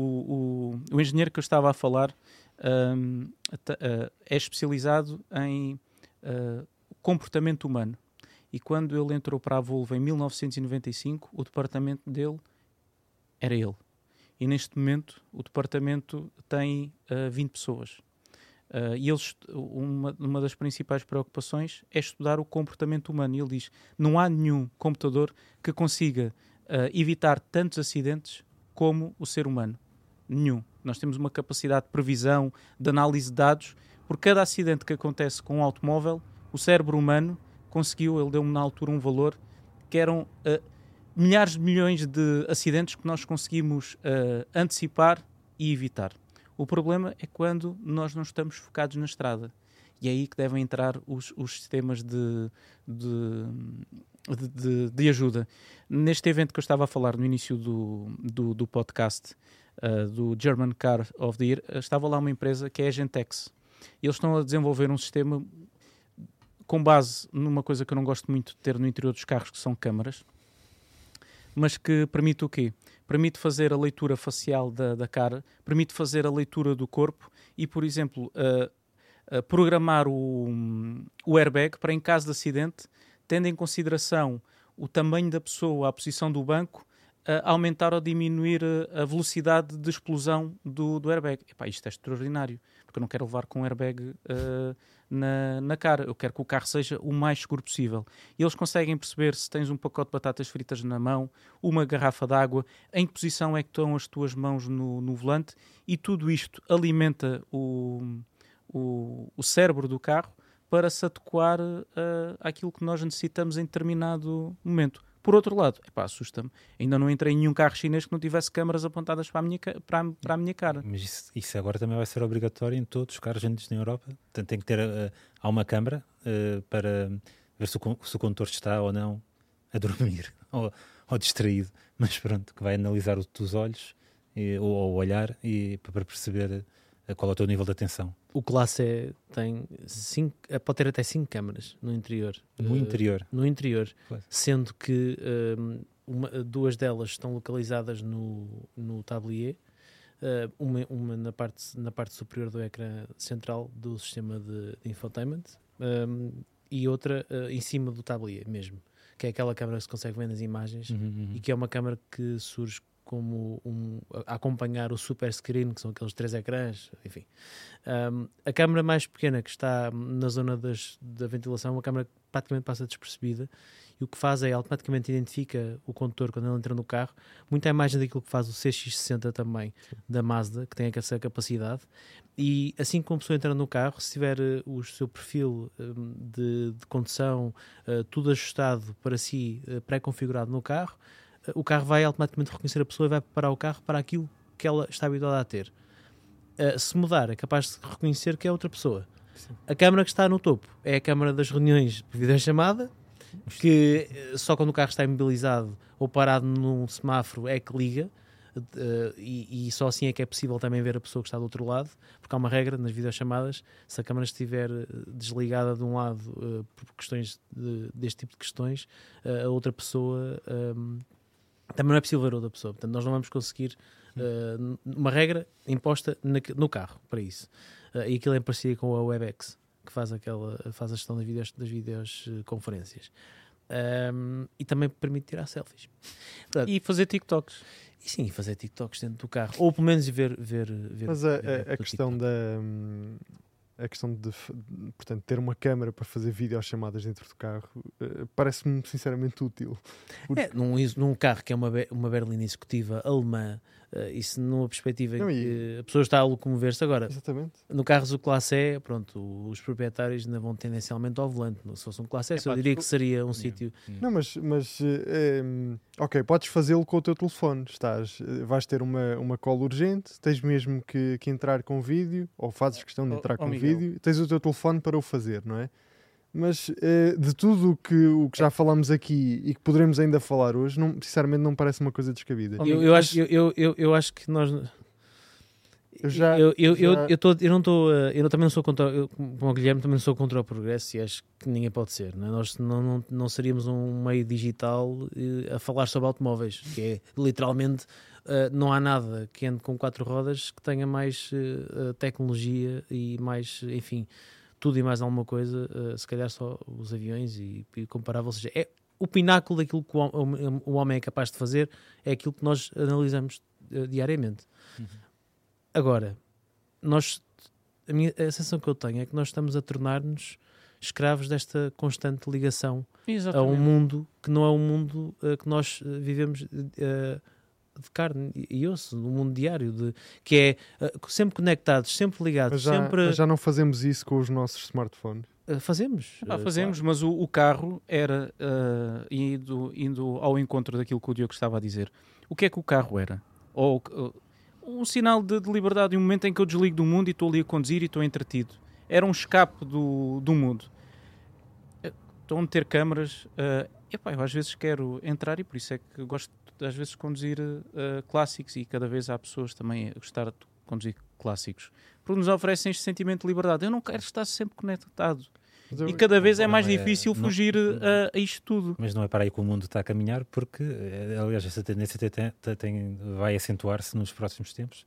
o, o, engenheiro que eu estava a falar um, uh, é especializado em uh, comportamento humano. E quando ele entrou para a Volvo em 1995, o departamento dele era ele e neste momento o departamento tem uh, eh, 20 pessoas. Uh, e eles, uma, uma das principais preocupações é estudar o comportamento humano. E ele diz: não há nenhum computador que consiga uh, evitar tantos acidentes como o ser humano. Nenhum. Nós temos uma capacidade de previsão, de análise de dados. Por cada acidente que acontece com um automóvel, o cérebro humano conseguiu, ele deu-me na altura um valor que eram uh, milhares de milhões de acidentes que nós conseguimos uh, antecipar e evitar. O problema é quando nós não estamos focados na estrada. E é aí que devem entrar os, os sistemas de, de, de, de, ajuda. Neste evento que eu estava a falar no início do, do, do podcast, uh, do German Car of the Year, estava lá uma empresa que é a Gentex. Eles estão a desenvolver um sistema com base numa coisa que eu não gosto muito de ter no interior dos carros, que são câmaras mas que permite o quê? Permite fazer a leitura facial da, da cara, permite fazer a leitura do corpo e, por exemplo, uh, uh, programar o, o airbag para, em caso de acidente, tendo em consideração o tamanho da pessoa, a posição do banco, uh, aumentar ou diminuir a velocidade de explosão do, do airbag. Epá, isto é extraordinário, porque eu não quero levar com um airbag na, na cara. Eu quero que o carro seja o mais seguro possível. E eles conseguem perceber se tens um pacote de batatas fritas na mão, uma garrafa de água, em que posição é que estão as tuas mãos no, no volante, e tudo isto alimenta o, o, o cérebro do carro para se adequar uh, àquilo que nós necessitamos em determinado momento. Por outro lado, assusta-me. Ainda não entrei em nenhum carro chinês que não tivesse câmaras apontadas para a minha, para a, para a minha cara. Mas isso, isso, agora também vai ser obrigatório em todos os carros vendidos na Europa. Portanto, tem que ter uh, há uma câmara uh, para ver se o, se o condutor está ou não a dormir ou, ou, distraído. Mas pronto, que vai analisar os olhos e, ou o olhar e, para perceber qual é o teu nível de atenção. O Classe é, tem cinco, é, pode ter até 5 câmaras no interior. No uh, interior? No interior, sendo que uh, uma, duas delas estão localizadas no, no tablier, uh, uma, uma na, parte, na parte superior do ecrã central do sistema de, de infotainment um, e outra em cima do tablier mesmo, que é aquela câmara que se consegue ver nas imagens uhum, uhum. e que é uma câmara que surge como um, acompanhar o super screen, que são aqueles três ecrãs, enfim. Um, a câmara mais pequena que está na zona das, da ventilação, uma câmara que praticamente passa despercebida e o que faz é automaticamente identifica o condutor quando ele entra no carro, muita imagem daquilo que faz o CX60 também da Mazda, que tem essa capacidade. E assim que uma pessoa entra no carro, se tiver uh, o seu perfil um, de, de, condução uh, tudo ajustado para si, uh, pré-configurado no carro, o carro vai automaticamente reconhecer a pessoa e vai preparar o carro para aquilo que ela está habituada a ter. Uh, se mudar, é capaz de reconhecer que é outra pessoa. Sim. A câmara que está no topo é a câmara das reuniões por videochamada, que eh, só quando o carro está imobilizado ou parado num semáforo é que liga. Uh, e, e, só assim é que é possível também ver a pessoa que está do outro lado, porque há uma regra nas videochamadas: se a câmera estiver desligada de um lado uh, por questões de, deste tipo de questões, uh, a outra pessoa um, também não é possível ver outra pessoa. Portanto, nós não vamos conseguir uma regra imposta na, no carro para isso. e aquilo é em parceria com a WebEx, que faz, aquela, faz a gestão das, videos, das videoconferências. Um, e também permite tirar selfies. Portanto, e fazer TikToks. E sim, fazer TikToks dentro do carro. Ou pelo menos ver. ver, ver Mas a, ver a, a questão TikTok. da. A questão de, portanto, ter uma câmera para fazer videochamadas dentro do carro uh, parece-me sinceramente útil. Porque... É, num, num carro que é uma, uma berlina executiva alemã Uh, isso numa perspectiva não, em que a pessoa está a locomover-se. Agora, Exatamente. no carro do Classe E, pronto, os proprietários ainda vão tendencialmente ao volante. Se fosse um Classe S, é, eu diria que seria um sítio. Não, mas, mas é, ok, podes fazê-lo com o teu telefone. Estás, eh, vais ter uma, uma call urgente, tens mesmo que, que entrar com vídeo, ou fazes questão de entrar oh, com oh, vídeo, tens o teu telefone para o fazer, não é? Mas uh, de tudo o que, o que já falamos aqui e que poderemos ainda falar hoje, não, sinceramente não parece uma coisa descabida. Eu, eu, acho, eu, eu, eu acho que nós. Eu, já, eu, eu, já... eu, eu, tô, eu não estou. Eu também não sou contra. Eu, como o Guilherme, também não sou contra o progresso e acho que ninguém pode ser. Não é? Nós não, não, não seríamos um meio digital uh, a falar sobre automóveis, que é literalmente. Uh, não há nada que ande com quatro rodas que tenha mais uh, tecnologia e mais, enfim, tudo e mais alguma coisa, uh, se calhar só os aviões e, e comparável. Ou seja, é o pináculo daquilo que o, o, o, homem é capaz de fazer, é aquilo que nós analisamos uh, diariamente. Uhum. Agora, nós, a, minha, a sensação que eu tenho é que nós estamos a tornar-nos escravos desta constante ligação Exatamente. a um mundo que não é um mundo uh, que nós vivemos de carne e osso, no mundo diário, de, que é uh, sempre conectados, sempre ligados. Mas já, sempre... mas já não fazemos isso com os nossos smartphones? Uh, fazemos. Ah, fazemos, claro. mas o, o, carro era, uh, indo, indo ao encontro daquilo que o Diogo estava a dizer, o que é que o carro era? Ou um sinal de, de liberdade, um momento em que eu desligo do mundo e estou ali a conduzir e estou entretido. Era um escape do, do mundo. Estão a meter câmaras. Uh, epá, eu às vezes quero entrar e por isso é que gosto às vezes conduzir uh, clássicos e cada vez há pessoas também a gostar de conduzir clássicos porque nos oferecem este sentimento de liberdade. Eu não quero estar sempre conectado. Eu, e cada vez é mais é, difícil fugir não, a, a, isto tudo. Mas não é para aí que o mundo está a caminhar, porque, eh, aliás, essa tendência tem, tem, vai acentuar-se nos próximos tempos.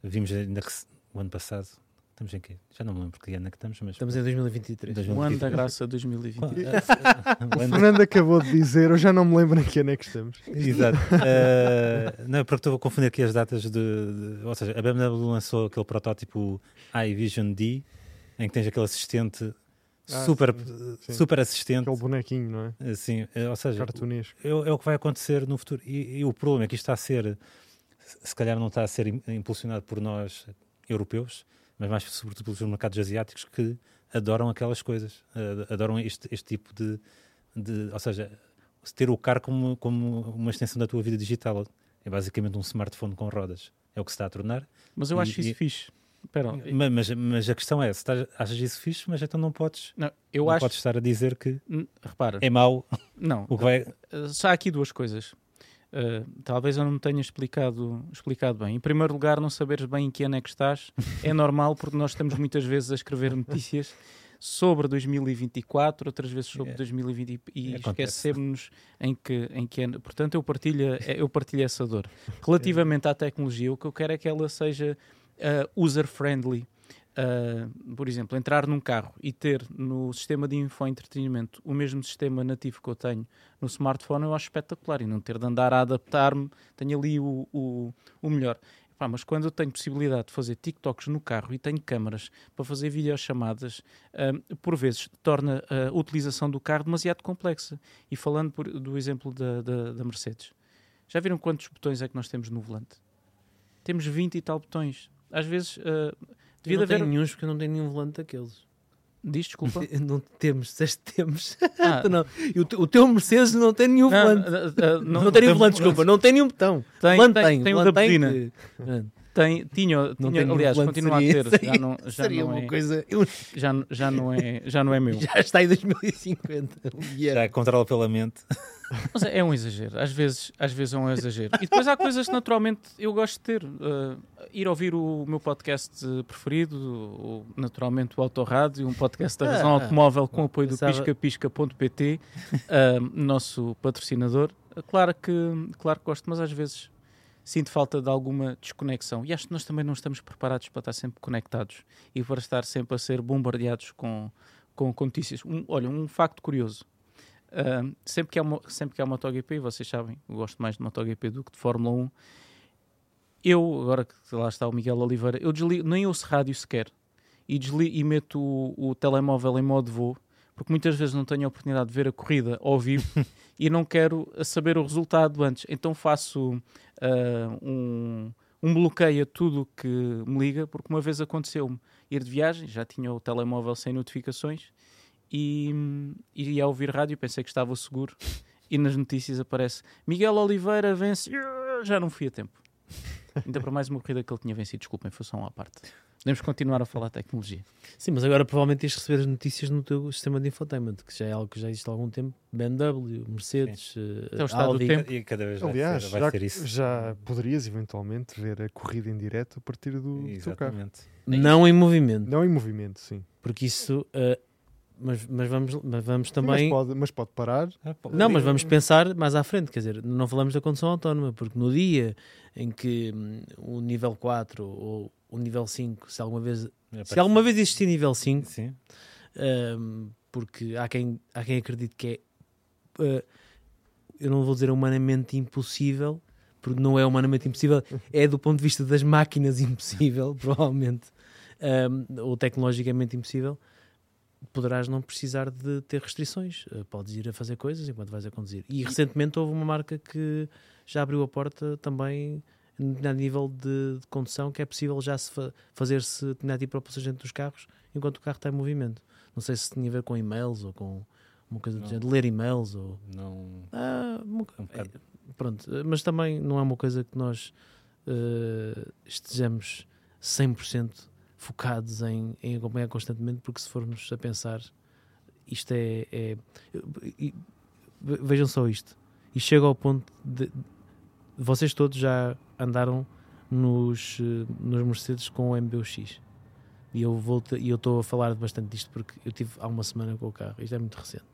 Vimos ainda que o ano passado Estamos em quê? Já não me lembro que ano é que estamos, mas... Estamos em 2023. 2023. O ano da graça 2023. o Fernando acabou de dizer, eu já não me lembro em que ano é que estamos. Exato. Uh, não, porque estou a confundir aqui as datas de, de, Ou seja, a BMW lançou aquele protótipo iVision D, em que tens aquele assistente ah, super, sim, super assistente. Aquele bonequinho, não é? Sim, eh, ou seja, é, é, o que vai acontecer no futuro. E, e, o problema é que isto está a ser, se calhar não está a ser impulsionado por nós europeus, mas mais sobretudo pelos mercados asiáticos que adoram aquelas coisas, adoram este, este tipo de, de, Ou seja, ter o carro como, como uma extensão da tua vida digital. É basicamente um smartphone com rodas. É o que se está a tornar. Mas eu acho e, isso e, fixe. Pera, mas, mas, mas, a questão é, se estás, achas isso fixe, mas então não podes, não, eu não acho, podes estar a dizer que repara, é mau. Não, o que vai... só há aqui duas coisas. Uh, talvez eu não me tenha explicado, explicado bem. Em primeiro lugar, não saberes bem em que ano é que estás é normal, porque nós estamos muitas vezes a escrever notícias sobre 2024, outras vezes sobre é. 2020 e esquecemos-nos em que, em que ano. Portanto, eu partilho, eu partilho essa dor. Relativamente à tecnologia, o que eu quero é que ela seja uh, user-friendly Uh, por exemplo, entrar num carro e ter no sistema de infoentretenimento o mesmo sistema nativo que eu tenho no smartphone, eu acho espetacular. E não ter de andar a adaptar-me, tenho ali o, o, o melhor. Epá, mas quando eu tenho possibilidade de fazer TikToks no carro e tenho câmaras para fazer videochamadas, uh, por vezes torna a utilização do carro demasiado complexa. E falando por, do exemplo da, da, da Mercedes, já viram quantos botões é que nós temos no volante? Temos 20 e tal botões. Às vezes. Uh, Devia não haver... tenho nenhum porque eu não tenho nenhum volante daqueles. Diz, desculpa. não temos, disseste temos. Ah. não. E o, o, teu Mercedes não tem nenhum volante. Uh, uh, não, não, tem nenhum volante, desculpa. Não tem nenhum botão. Tem, volante tem, tem, tem o da pedina. Tem, tinha, Não tinha aliás, continua a seria- ter. Já seria- não, já Seria não uma é, coisa. eu- já, já não é, já não é meu. já está em 2050. o Guilherme. Já controla pela mente. Mas é um exagero, às vezes, às vezes é um exagero. E depois há coisas que naturalmente eu gosto de ter. Uh, ir ouvir o meu podcast preferido, o, naturalmente o Autorádio, um podcast da razão Ah, automóvel com apoio do piscapisca.pt, uh, nosso patrocinador. Claro que, claro que gosto, mas às vezes sinto falta de alguma desconexão. E acho que nós também não estamos preparados para estar sempre conectados e para estar sempre a ser bombardeados com, com, com notícias. Um- olha, um facto curioso. Uh, sempre, que há uma, sempre que há MotoGP, vocês sabem, eu gosto mais de MotoGP do que de Fórmula 1. Eu, agora que lá está o Miguel Oliveira, eu desligo, nem ouço rádio sequer e, desli, e meto o, o telemóvel em modo voo, porque muitas vezes não tenho a oportunidade de ver a corrida ao vivo e não quero saber o resultado antes. Então faço uh, um, um bloqueio a tudo que me liga, porque uma vez aconteceu-me ir de viagem, já tinha o telemóvel sem notificações e, e ia ouvir rádio, pensei que estava seguro e nas notícias aparece Miguel Oliveira vence, já não fui a tempo. Ainda para mais uma corrida que ele tinha vencido, desculpem, foi só uma parte. Podemos continuar a falar de tecnologia. Sim, mas agora provavelmente tens de receber as notícias no teu sistema de infotainment, que já é algo que já existe há algum tempo. BMW, Mercedes, do Audi. tempo. E cada vez vai, Aliás, ser, vai já, ser isso. já poderias eventualmente ver a corrida em direto a partir do, do teu carro. Não em movimento, Não em movimento, sim. porque isso. eh, mas, mas, vamos, mas vamos também. Mas, pode, mas pode parar. Ah, pô, Não, mas vamos pensar mais à frente, quer dizer, não falamos da condução autónoma, porque no dia em que hum, o nível 4 ou o nível 5, se alguma vez, se alguma vez existir nível 5, Sim. hum, porque há quem, há quem acredite que é, uh, eu não vou dizer humanamente impossível, porque não é humanamente impossível, é do ponto de vista das máquinas impossível, provavelmente, hum, ou tecnologicamente impossível, poderás não precisar de ter restrições. Uh, podes ir a fazer coisas enquanto vais a conduzir. E recentemente houve uma marca que já abriu a porta também a nível de, de condução que é possível já se fa fazer-se determinado tipo de propulsões dentro dos carros enquanto o carro está em movimento. Não sei se tinha a ver com e-mails ou com uma coisa do género, ler e-mails ou Não. ah, uma Um é, pronto, eh, mas também não é uma coisa que nós eh, estejamos 100% focados em, em acompanhar constantemente, porque se formos a pensar, isto é. é- ve- vejam só isto. E chega ao ponto de. Vocês todos já andaram nos, nos Mercedes com o MBUX. E eu volto, e eu estou a falar bastante disto porque eu tive há uma semana com o carro. Isto é muito recente.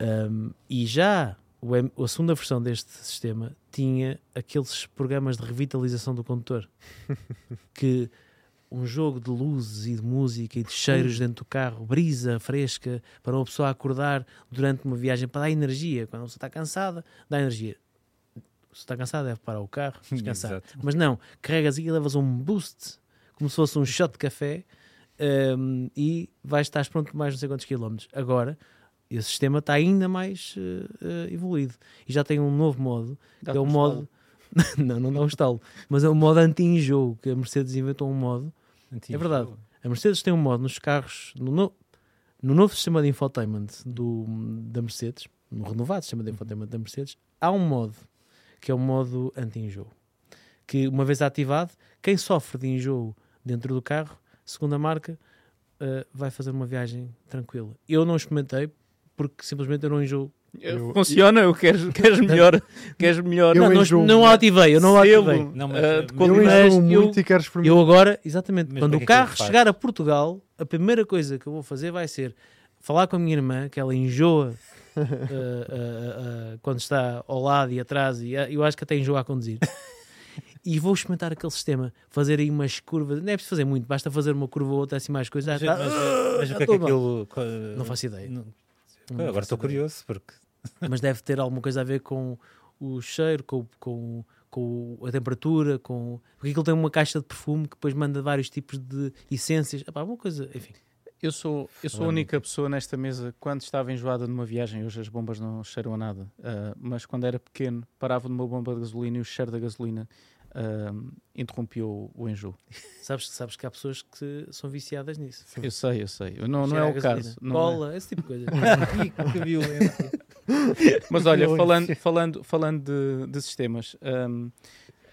Um, e já o M- a segunda versão deste sistema tinha aqueles programas de revitalização do condutor que um jogo de luzes e de música e de cheiros dentro do carro, brisa fresca para uma pessoa acordar durante uma viagem para dar energia. Quando a pessoa está cansada, dá energia. Se está cansada, deve parar o carro, descansar. Exato. Mas não, carregas e levas um boost, como se fosse um shot de café, hum, e vais estar pronto mais não sei quantos quilómetros. Agora, esse sistema está ainda mais eh, eh, evoluído. E já tem um novo modo, que é o modo. não, não dá um estalo, mas é o modo anti-enjoo, que a Mercedes inventou um modo. Antigo. É verdade. A Mercedes tem um modo nos carros, no, no, no novo sistema de infotainment do, da Mercedes, no renovado sistema de infotainment da Mercedes, há um modo que é o modo anti-enjoo. Que uma vez ativado, quem sofre de enjoo dentro do carro, segundo a marca, eh, vai fazer uma viagem tranquila. Eu não experimentei porque simplesmente eu não enjoo. Eu- Funciona? Eu queres, queres melhor? queres melhor? Eu não, não, enjoo. não ativei, eu não ativei. Não, mas- ah, mas- de Eu qualidade. enjoo eu- muito e quero experimentar. Eu agora, exatamente, Mas quando o é carro faz? chegar a Portugal, a primeira coisa que eu vou fazer vai ser falar com a minha irmã, que ela enjoa uh, uh, uh, uh, quando está ao lado e atrás, e uh, eu acho que até enjoa a conduzir. E vou experimentar aquele sistema, fazer aí umas curvas. Não é preciso fazer muito, basta fazer uma curva ou outra assim mais coisas. Mas, já mas, mas já o que é que estou bem. aquilo. Não faço ideia. Não- Não agora estou curioso, porque. Mas deve ter alguma coisa a ver com o cheiro, com, com, com a temperatura, com. Porque aquilo tem uma caixa de perfume que depois manda vários tipos de essências. Epá, uma coisa, enfim. Eu sou, eu sou a única pessoa nesta mesa quando estava enjoada numa viagem, hoje as bombas não cheiram a nada, ah, mas quando era pequeno parava numa bomba de gasolina e o cheiro da gasolina ah, interrompia o, enjoo. Sabes, sabes que há pessoas que são viciadas nisso. Eu sei, eu sei. Eu Não, não é o gasolina. caso. não é. Cola, esse tipo de coisa. que violência. Mas olha, falando, falando, falando de, de sistemas, hum,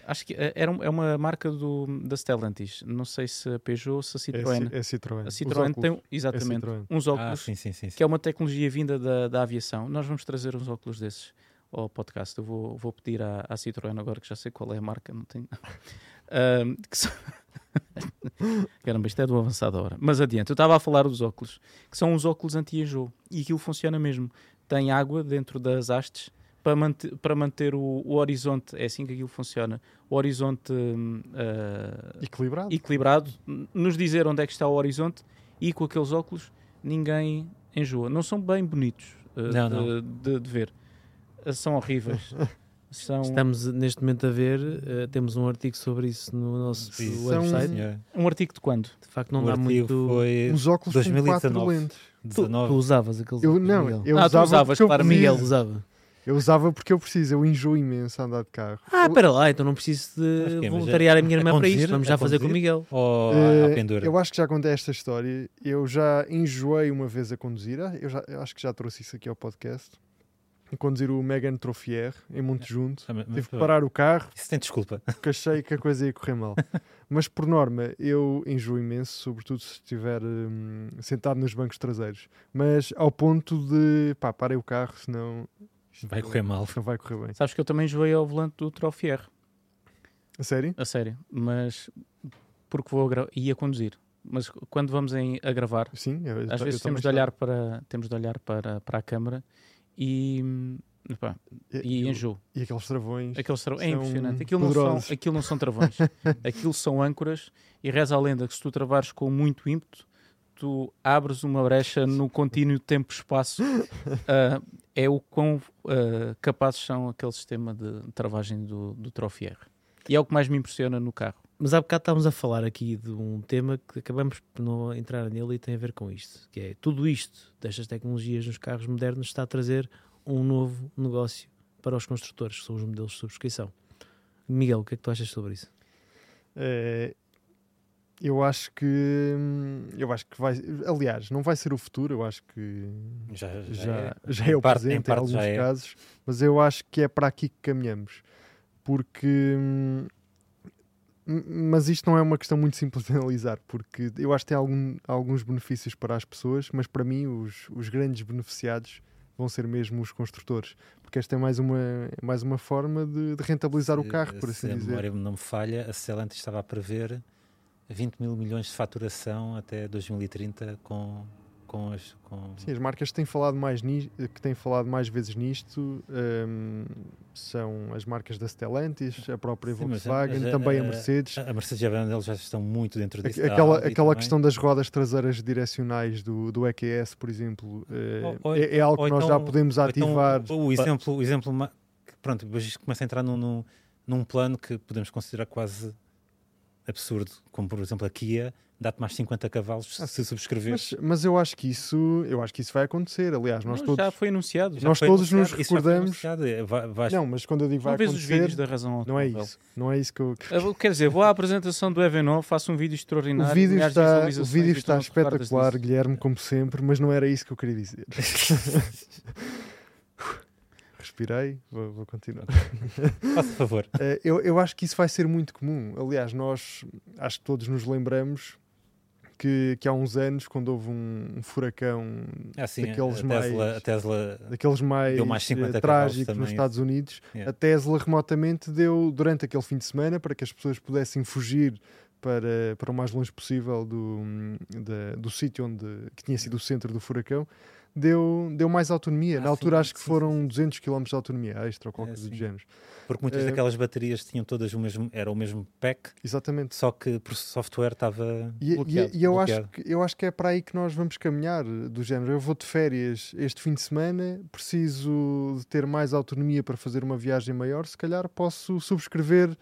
Acho que eh, era, um- é uma marca do, da Stellantis. Não sei se a Peugeot ou se a É, Citroën. Ci- é Citroën. a Citroën tem, um- óculos. exatamente, Citroën. uns Ah, óculos, sim, sim, sim. sim. que é uma tecnologia vinda da, da aviação. Nós vamos trazer uns óculos desses ao podcast. Eu vou, vou pedir à, à Citroën agora, que já sei qual é a marca, não tenho. Ahm, que são- Caramba, isto é do avançado hora. Mas adiante, eu estava a falar dos óculos, que são uns óculos anti-enjoo. E aquilo funciona mesmo. Tem água dentro das hastes para manter, para manter o, o horizonte. É assim que aquilo funciona. O horizonte ah, Equilibrado? equilibrado, nos dizer onde é que está o horizonte e com aqueles óculos ninguém enjoa. Não são bem bonitos uh, Não, de, não. de- de ver. Uh, São horríveis. são Estamos neste momento a ver, eh, temos um artigo sobre isso no nosso Sim, São- website. senhora. um artigo de quando? De facto, não o dá muito. foi Uns óculos com 2019. quatro lentes. Tu, tu 19. usavas aqueles Eu, não, Miguel? eu Ah, tu usava usavas, claro, preciso. Miguel usava. Eu usava porque eu preciso, eu enjoo imenso a andar de carro. Ah, Eu- espera lá, então não preciso de quê? Mas voluntariar a minha irmã para isto. Vamos A já fazer com o? Miguel. Ou à pendura? eu acho que já contei esta história. Eu já enjoei uma vez a conduzir. Eu, já, eu acho que já trouxe isso aqui ao podcast. A conduzir o Megan Trophier em Monte Junto. Ah, Tive que parar o carro Isso tem desculpa. porque achei que a coisa ia correr mal. Mas por norma, eu enjoo imenso, sobretudo se estiver hum, sentado nos bancos traseiros. Mas ao ponto de pá, parei o carro, senão Vai correr mal. Não vai correr bem. Sabes que eu também enjoei ao volante do Trofier, A sério? a sério. Mas porque vou ia conduzir. Mas quando vamos em- a gravar, Sim, eu, às eu vezes temos de olhar para temos de olhar para, para a câmara e, hum, epá, estava. e enjoo. E aqueles travões. Aqueles tra- é impressionante. Aquilo não, são, aquilo não são travões. aquilo são âncoras e reza a lenda que se tu travares com muito ímpeto, tu abres uma brecha no contínuo tempo-espaço. Ah, é o quão ah, capazes são aquele sistema de travagem do, do Trofier. E é o que mais me impressiona no carro. Mas há bocado estávamos a falar aqui de um tema que acabamos por não entrar nele e tem a ver com isto, que é tudo isto destas tecnologias nos carros modernos está a trazer um novo negócio para os construtores, que são os modelos de subscrição. Miguel, o que é que tu achas sobre isso? É, eu acho que hum, eu acho que vai aliás não vai ser o futuro eu acho que Já, já, já é, Em o parte- em presente em, parte alguns já é. casos mas eu acho que é para aqui que caminhamos porque hum, mas isto não é uma questão muito simples de analisar porque eu acho que tem algum- alguns benefícios para as pessoas mas para mim os, os grandes beneficiados vão ser mesmo os construtores porque esta é mais uma mais uma forma de, de rentabilizar o Se- carro por se assim a dizer. memória não me falha, a Stellantis estava a prever 20 mil milhões de faturação até 2030 com, com as. Com... Sim, as marcas que têm falado mais, ni- que têm falado mais vezes nisto hum, são as marcas da Stellantis, a própria Sim, Volkswagen, a- também a a- Mercedes. A Mercedes e a BMW já estão muito dentro disso. Aquela, aquela questão das rodas traseiras direcionais do, do EQS, por exemplo, eh, Ou- é, é algo que nós então- já podemos então, ativar. o, o exemplo, o exemplo pronto, depois isto começa a entrar num, num, num plano que podemos considerar quase absurdo, como por exemplo a Kia dá-te mais 50 cavalos Ah, se subscreveres. Mas, mas eu acho que isso, eu acho que isso vai acontecer. Aliás, nós Não, todos, Já foi anunciado. Já nós foi todos nos anunciado, foi recordamos- é, vai- vais- não, mas quando eu digo vai vês os vídeos acontecer, da razão não é isso. Não é isso que eu, Quer dizer, vou à apresentação do Evenol, faço um vídeo extraordinário. O vídeo está, o vídeo está espetacular. Guilherme, como sempre, mas não era isso que eu queria dizer. Respirei, vou, vou continuar. faça favor. Eh, eu, eu acho que isso vai ser muito comum. Aliás, nós acho que todos nos lembramos que, que há uns anos, quando houve um, um furacão É assim, a, Daqueles a Tesla, mais- a Tesla daqueles mais, mais 50 eh, trágicos também, nos Estados Unidos, Yeah. a Tesla remotamente deu durante aquele fim de semana para que as pessoas pudessem fugir para, para o mais longe possível do, da- do sítio onde que tinha sido o centro do furacão. Deu, deu mais autonomia. Ah, Na altura sim, acho que sim, foram 200 km de autonomia extra ou qualquer É, coisa do sim. género. porque muitas Eh, daquelas baterias tinham todas o mesmo, era o mesmo pack, Exatamente. só que por software estava E, e- bloqueado. e eu, acho bloqueado. que, eu acho que é para aí que nós vamos caminhar, do género. Eu vou de férias este fim de semana, preciso de ter mais autonomia para fazer uma viagem maior. Se calhar posso subscrever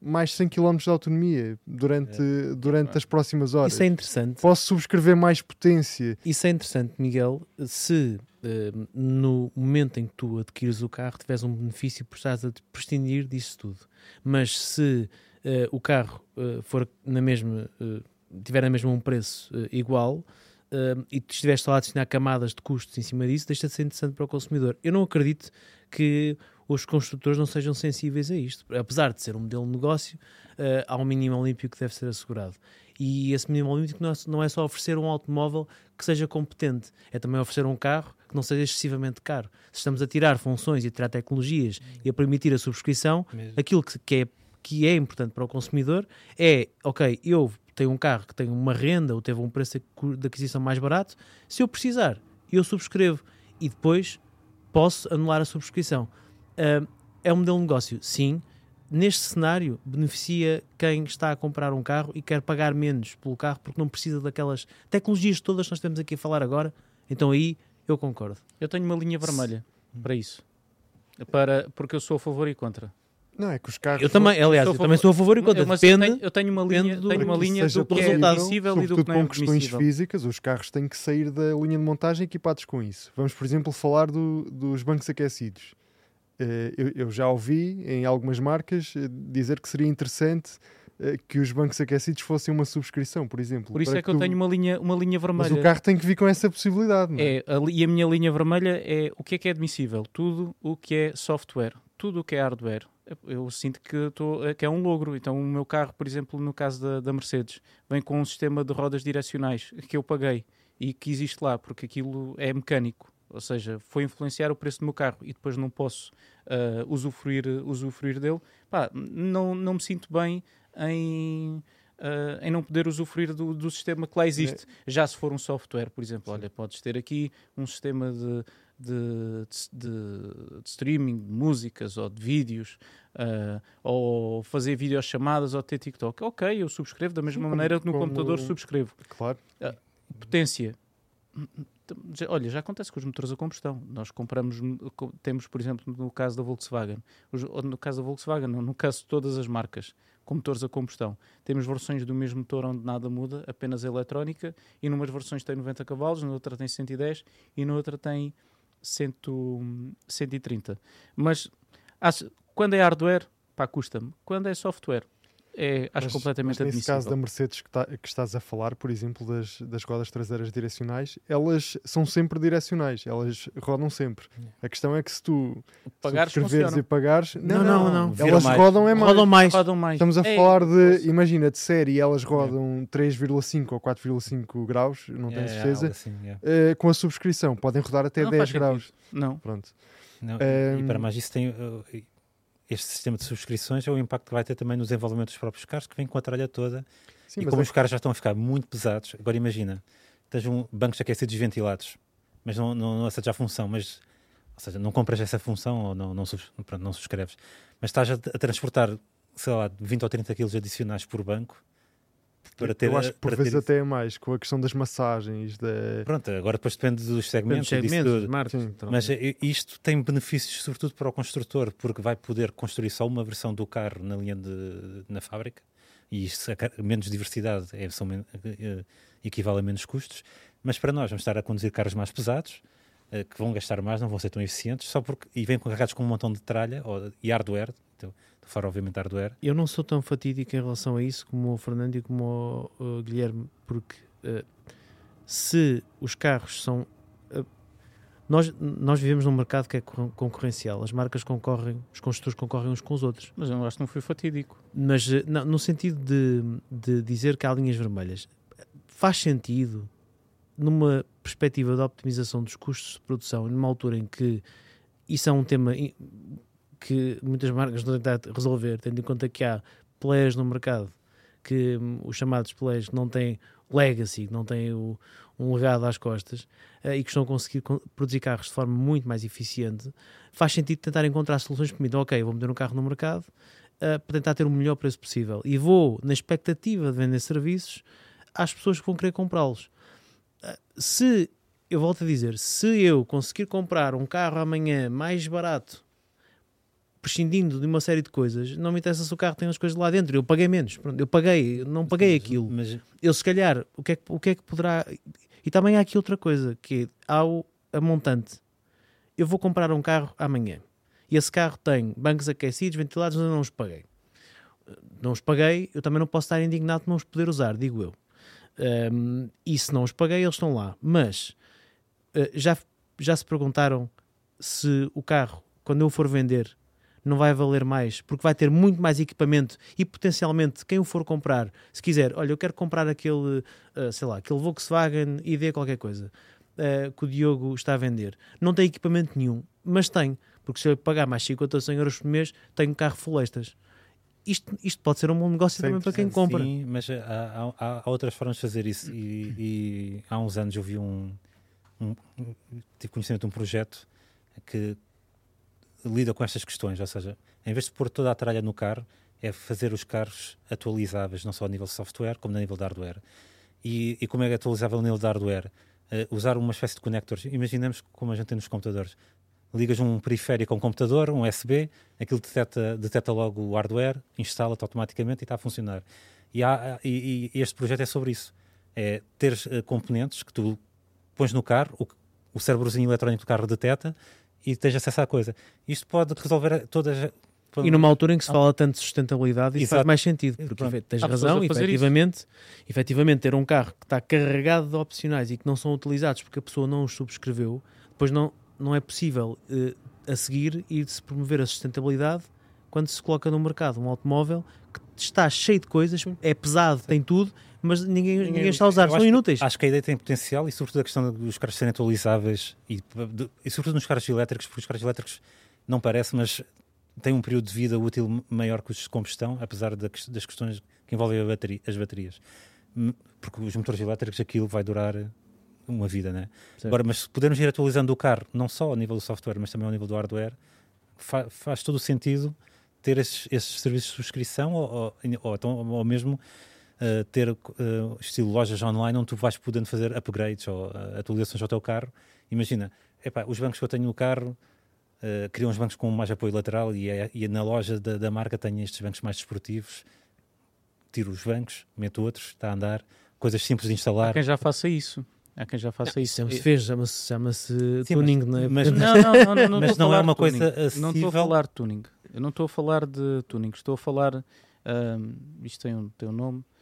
mais 100 km de autonomia durante, durante as próximas horas. Isso é interessante. Posso subscrever mais potência. Isso é interessante, Miguel, se eh, no momento em que tu adquires o carro tiveres um benefício por estás a prescindir disso tudo. Mas se eh, o carro eh, for na mesma, tiver na mesma um preço igual eh, e tu estiveres só a adicionar camadas de custos em cima disso, deixa de ser interessante para o consumidor. Eu não acredito que os construtores não sejam sensíveis a isto. Apesar de ser um modelo de negócio, uh, há um mínimo olímpico que deve ser assegurado. E esse mínimo olímpico não é, não é só oferecer um automóvel que seja competente, é também oferecer um carro que não seja excessivamente caro. Se estamos a tirar funções e a tirar tecnologias e a permitir a subscrição, Mesmo. aquilo que, que é, que é importante para o consumidor é, ok, eu tenho um carro que tem uma renda ou teve um preço de aquisição mais barato, se eu precisar, eu subscrevo e depois posso anular a subscrição. Uh, é um modelo de negócio, sim. Neste cenário, beneficia quem está a comprar um carro e quer pagar menos pelo carro porque não precisa daquelas tecnologias todas que nós temos aqui a falar agora. Então aí eu concordo. Eu tenho uma linha vermelha para isso. Para, porque eu sou a favor e contra. Não, é que os carros. Eu também, aliás, eu também sou a favor e contra. Mas eu Depende. tenho, eu tenho uma linha, do- tenho uma linha do que é possível, admissível e do que não é com questões físicas, os carros têm que sair da linha de montagem equipados com isso. Vamos, por exemplo, falar do- dos bancos aquecidos. Eh, eu, eu já ouvi em algumas marcas eh, dizer que seria interessante eh, que os bancos aquecidos fossem uma subscrição, por exemplo. Por isso é que eu tu- tenho uma linha, uma linha Mas vermelha. o carro tem que vir com essa possibilidade, não é? É, a e a minha linha vermelha é o que é que é admissível? Tudo o que é software, tudo o que é hardware. Eu sinto que, tô, que é um logro. Então, o meu carro, por exemplo, no caso da, da Mercedes, vem com um sistema de rodas direcionais que eu paguei e que existe lá, porque aquilo é mecânico. Ou seja, foi influenciar o preço do meu carro e depois não posso ah, usufruir, usufruir dele. Pá, não, não me sinto bem em, ah, em não poder usufruir do, do sistema que lá existe. Já se for um software, por exemplo, olha, podes ter aqui um sistema de, de, de- de streaming de músicas ou de vídeos, ah, ou fazer videochamadas ou ter TikTok. Ok, eu subscrevo da mesma como- maneira que no como- computador subscrevo. Claro. Potência. Olha, já acontece com os motores a combustão. Nós compramos, co- temos, por exemplo, no caso da Volkswagen, no caso da Volkswagen, no caso de todas as marcas, com motores a combustão, temos versões do mesmo motor onde nada muda, apenas a eletrónica, e numas versões tem 90 cavalos, na outra tem 110 e na outra tem 100, 130. Mas quando é hardware, pá, custa-me. Quando é software, é, acho Mas- completamente mas nesse admissível. caso da Mercedes que, tá- que estás a falar, por exemplo, das, das rodas traseiras direcionais, elas são sempre direcionais, elas rodam sempre. A questão é que se tu Pagares subscreveres funciona. e pagares, Não, não, não. Viram elas mais. rodam é mais. Rodam mais. Rodam mais. Estamos a É, falar de, posso- imagina, de série, elas rodam 3,5 ou 4,5 graus, não tenho É, certeza. assim, é. Eh, com a subscrição, podem rodar até Não 10 faz sentido. graus. Não. Pronto. Não, Ehm, E para mais isso tem uh, este sistema de subscrições é o impacto que vai ter também no desenvolvimento dos próprios carros, que vem com a tralha toda. Sim, e como é os carros já estão a ficar muito pesados, agora imagina, tens um bancos aquecidos e ventilados, mas não, não, não a função, mas ou seja, não compras essa função ou não, não, pronto, não subscreves, mas estás a, a transportar, sei lá, 20 ou 30 quilos adicionais por banco para ter. eu acho que por vezes ter- até é mais, com a questão das massagens, da... Pronto, agora depois depende dos Depende segmentos, dos e disso segmentos, tudo. Sim. então. Mas isto tem benefícios, sobretudo para o construtor, porque vai poder construir só uma versão do carro na linha de, na fábrica, e isto, ca- menos diversidade é, são, eh, equivale a menos custos. Mas para nós, vamos estar a conduzir carros mais pesados, eh, que vão gastar mais, não vão ser tão eficientes, só porque e vêm carregados com um montão de tralha ou, e hardware, então, fora, obviamente, hardware. Eu não sou tão fatídico em relação a isso como o Fernando e como o, uh, Guilherme, porque uh, se os carros são. uh, nós, nós vivemos num mercado que é con- concorrencial, as marcas concorrem, os construtores concorrem uns com os outros. Mas eu acho que não foi fatídico. Mas uh, não, no sentido de, de dizer que há linhas vermelhas, faz sentido numa perspectiva de optimização dos custos de produção, numa altura em que isso é um tema que muitas marcas estão a tentar resolver, tendo em conta que há players no mercado que hum, os chamados players não têm legacy, não têm o- um legado às costas eh, e que estão a conseguir con- produzir carros de forma muito mais eficiente, faz sentido tentar encontrar soluções que permitam, ok, vou meter um carro no mercado eh, para tentar ter o melhor preço possível e vou, na expectativa de vender serviços, às pessoas que vão querer comprá-los. Eh, se, eu volto a dizer, se eu conseguir comprar um carro amanhã mais barato prescindindo de uma série de coisas, não me interessa se o carro tem as coisas lá dentro, eu paguei menos, Pronto, eu paguei, não paguei aquilo. Mas Eu se calhar, o que é que, o que, é que poderá... E também há aqui outra coisa, que é, há o, a montante. Eu vou comprar um carro amanhã, e esse carro tem bancos aquecidos, ventilados, mas eu não os paguei. Não os paguei, eu também não posso estar indignado de não os poder usar, digo eu. Um, e se não os paguei, eles estão lá. Mas uh, já, já se perguntaram se o carro quando eu for vender, não vai valer mais, porque vai ter muito mais equipamento e potencialmente quem o for comprar, se quiser, olha, eu quero comprar aquele, uh, sei lá, aquele Volkswagen ID qualquer coisa uh, que o Diogo está a vender, não tem equipamento nenhum, mas tem, porque se eu pagar mais 50 ou 100 euros por mês, tenho um carro full extras. Isto, isto pode ser um bom negócio também para quem compra. Sim, mas há, há- há outras formas de fazer isso. E, e há uns anos eu vi um, um- um- tive conhecimento de um projeto que lida com estas questões. Ou seja, em vez de pôr toda a tralha no carro, é fazer os carros atualizáveis, não só a nível de software, como a nível de hardware. E, e como é atualizável a nível de hardware? Eh, usar uma espécie de conectores. Imaginemos como a gente tem nos computadores. Ligas um periférico a um computador, um USB, aquilo detecta, detecta logo o hardware, instala-te automaticamente e está a funcionar. E, há- e- e este projeto é sobre isso. É ter eh, componentes que tu pões no carro, o, o cérebrozinho eletrónico do carro detecta e tens acesso à coisa. Isto pode resolver todas. E numa altura em que se fala tanto de sustentabilidade, isso faz mais sentido, porque Pronto. tens Há razão, isso. efetivamente, efetivamente, ter um carro que está carregado de opcionais e que não são utilizados porque a pessoa não os subscreveu, depois não, não é possível eh, a seguir ir-se promover a sustentabilidade quando se coloca no mercado um automóvel que está cheio de coisas, é pesado, tem tudo, mas ninguém, ninguém, está a usar, são acho que- inúteis. Acho que a ideia tem potencial e, sobretudo, a questão dos carros serem atualizáveis e, de- e sobretudo, nos carros elétricos, porque os carros elétricos não parece, mas têm um período de vida útil maior que os de combustão, apesar da das questões que envolvem a bateria- as baterias. Porque os motores elétricos, aquilo vai durar uma vida, né? Certo. Agora, mas se pudermos ir atualizando o carro, não só ao nível do software, mas também ao nível do hardware, fa- faz todo o sentido ter esses, esses serviços de subscrição ou, ou, ou, então- ou mesmo uh, ter uh, estilo lojas online onde tu vais podendo fazer upgrades ou uh, atualizações ao teu carro. Imagina, epá, os bancos que eu tenho no carro uh, criam os bancos com mais apoio lateral e, é- e na loja da, da marca tenho estes bancos mais desportivos. Tiro os bancos, meto outros, está a andar. Coisas simples de Há instalar. quem já faça isso. Há quem já faça isso. Isso se fez, chama-se chama tuning, não é? mas- Não, não, não, não, não Mas não é uma coisa tuning. Não estou a acessível. falar de tuning. Eu não estou a falar de tuning. Estou a falar. ahm, isto tem um, tem um nome ah,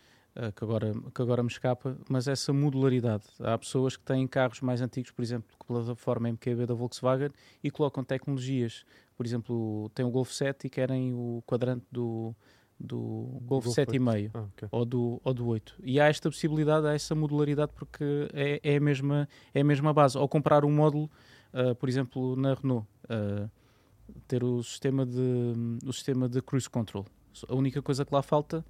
que, agora, que agora me escapa, mas essa modularidade. Há pessoas que têm carros mais antigos, por exemplo, com a plataforma MQB da Volkswagen e colocam tecnologias. Por exemplo, tem o Golf 7 e querem o quadrante do, do Golf Golf 7,5 Ah, ok. ou do, ou do 8. E há esta possibilidade, há essa modularidade porque é, é, a, mesma, é a mesma base. Ao comprar um módulo, ah, por exemplo, na Renault, ah, ter o sistema, de, o sistema de cruise control. A única coisa que lá falta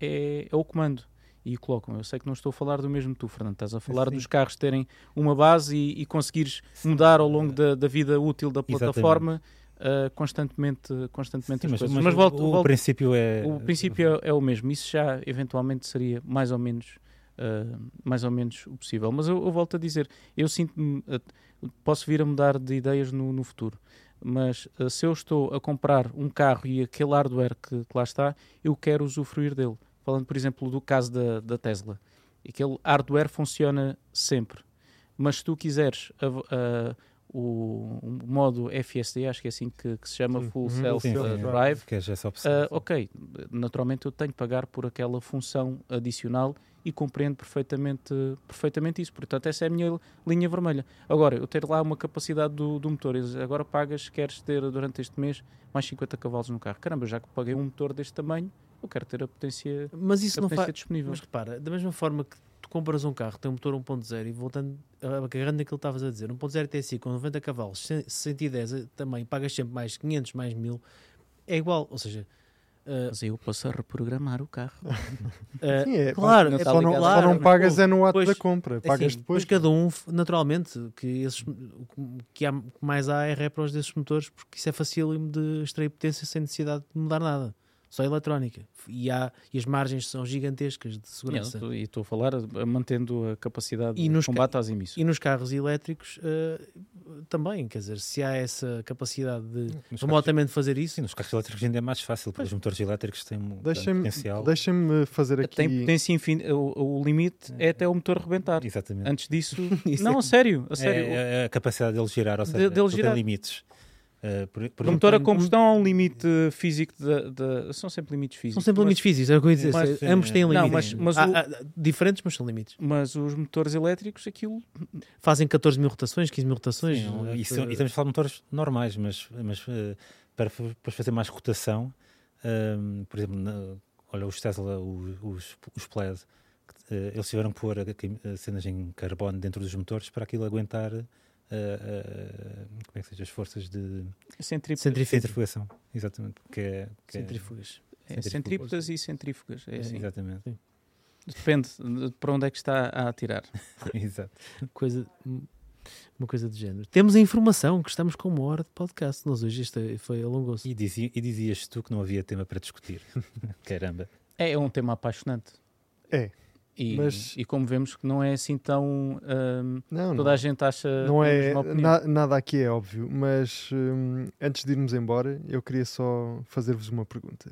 é, é o comando. E colocam. Eu sei que não estou a falar do mesmo tu, Fernando. Estás a falar Sim. dos carros terem uma base e, e conseguires mudar ao longo da, da vida útil da plataforma ah, constantemente, constantemente Sim, as mas, mas Mas o- volto, o, volto- princípio é. o princípio é, é o mesmo. Isso já eventualmente seria mais ou menos, ah, mais ou menos o possível. Mas eu, eu volto a dizer, eu sinto-me, ah, posso vir a mudar de ideias no, no futuro. Mas se eu estou a comprar um carro e aquele hardware que, que lá está, eu quero usufruir dele. Falando, por exemplo, do caso da, da Tesla. Aquele hardware funciona sempre. Mas se tu quiseres a- a- o, o modo FSD, acho que é assim que, que se chama, Sim. Full Uhum. Self Sim, ah, sim. Drive, Queres essa opção? ah, ok, naturalmente eu tenho que pagar por aquela função adicional e compreendo perfeitamente, perfeitamente isso. Portanto, essa é a minha linha vermelha. Agora, eu ter lá uma capacidade do, do motor, agora pagas, queres ter durante este mês mais 50 cavalos no carro. Caramba, já que paguei um motor deste tamanho, eu quero ter a potência, Mas isso a não potência faz. disponível. Mas repara, da mesma forma que tu compras um carro tem um motor 1.0 e voltando, agarrando naquilo que estavas a dizer, 1.0 TSI com 90 cavalos, 110 eh, também, pagas sempre mais 500, mais 1000, é igual. Ou seja, eh, Mas eu posso reprogramar o carro. eh, Sim, é, claro, não é Só ligado não, à só Claro, não mas, pagas é no ato depois- da compra. Pagas assim, depois. cada um, naturalmente, que esses, o que há, que mais há é repros desses motores, porque isso é facílimo de extrair potência sem necessidade de mudar nada. Só eletrónica. E, há, e as margens são gigantescas de segurança. E estou a falar eh, mantendo a capacidade E de nos combate às emissões. E nos carros elétricos eh, também, quer dizer, se há essa capacidade de Nos carros- remotamente fazer isso, Sim, nos carros elétricos ainda é mais fácil, porque os motores elétricos têm um Deixem-me potencial. deixem fazer aqui. Tem potência infinita, o, o limite é até o motor rebentar. Exatamente. Antes disso, Isso não, é- a sério, a sério. É, é a capacidade dele girar, ou De- seja, dele ele girar. tem limites. Uh, Uh, por, por O motor a combustão há um limite físico, de, de- são sempre limites São físicos. sempre mas- limites físicos, era o que eu ia dizer. mas- ambos têm Não, limites. mas- mas Há- o- há- diferentes, mas são limites. Mas os motores elétricos, aquilo Fazem 14 mil rotações, 15 mil rotações. Sim, eh, e, são- e estamos a falar de motores normais, mas, mas eh, para depois fazer mais rotação, ehm, por exemplo, na- olha, os Tesla, o- os, os Plaid, eh, eles tiveram que pôr cenas em carbono dentro dos motores para aquilo aguentar eh, eh, como é que seja, as forças de centrifugação. Exatamente. Que é, que é- Centrífugas. é, centrípetas e centrífugas. É assim. Exatamente. Depende de para onde é que está a atirar. Exato. Coisa, uma coisa do género. Temos a informação que estamos com uma hora de podcast. Nós hoje isto foi alongou-se. E, dizia, e dizias tu que não havia tema para discutir. Caramba. É um tema apaixonante. É. E, Mas- e como vemos que não é assim tão. hum, Não, toda não. a gente acha. Não é, na- nada aqui é óbvio, mas hum, antes de irmos embora, eu queria só fazer-vos uma pergunta.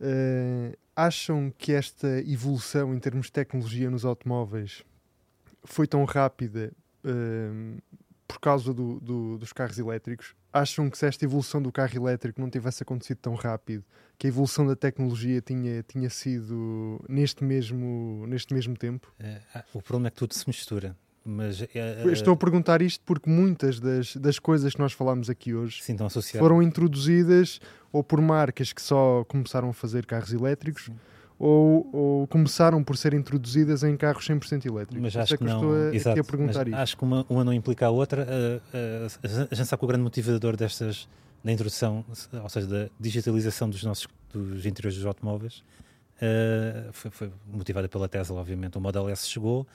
Eh, acham que esta evolução em termos de tecnologia nos automóveis foi tão rápida hum, por causa do- do- dos carros elétricos? Acham que se esta evolução do carro elétrico não tivesse acontecido tão rápido, que a evolução da tecnologia tinha, tinha sido neste mesmo, neste mesmo tempo? Eh, ah, o problema é que tudo se mistura. Mas eh, Eu Estou a perguntar isto porque muitas das, das coisas que nós falámos aqui hoje sim, foram introduzidas ou por marcas que só começaram a fazer carros elétricos Sim. Ou, ou começaram por ser introduzidas em carros 100% elétricos. Mas acho é que eu não. estou a, exato, a. Acho que uma, uma não implica a outra. eh, eh, a gente sabe que o grande motivador destas, da introdução, ou seja, da digitalização dos nossos dos interiores dos automóveis, eh, foi, foi motivada pela Tesla, obviamente. O Model S chegou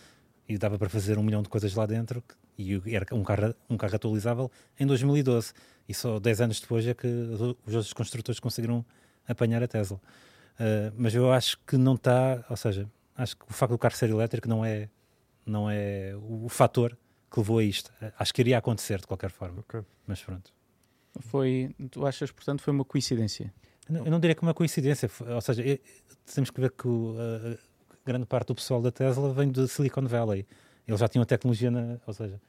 e dava para fazer um milhão de coisas lá dentro e era um carro, um carro atualizável em 2012. E só 10 anos depois é que os outros construtores conseguiram apanhar a Tesla. Eh, mas eu acho que não está, ou seja, acho que o facto do carro ser elétrico não é, não é o, o fator que levou a isto. Eh, Acho que iria acontecer de qualquer forma. Ok. Mas pronto. Foi, tu achas, portanto, foi uma coincidência? Eu não- eu não diria que uma coincidência, ou seja, eh, temos que ver que o, eh, grande parte do pessoal da Tesla vem de Silicon Valley. Eles já tinham a tecnologia, na, ou seja,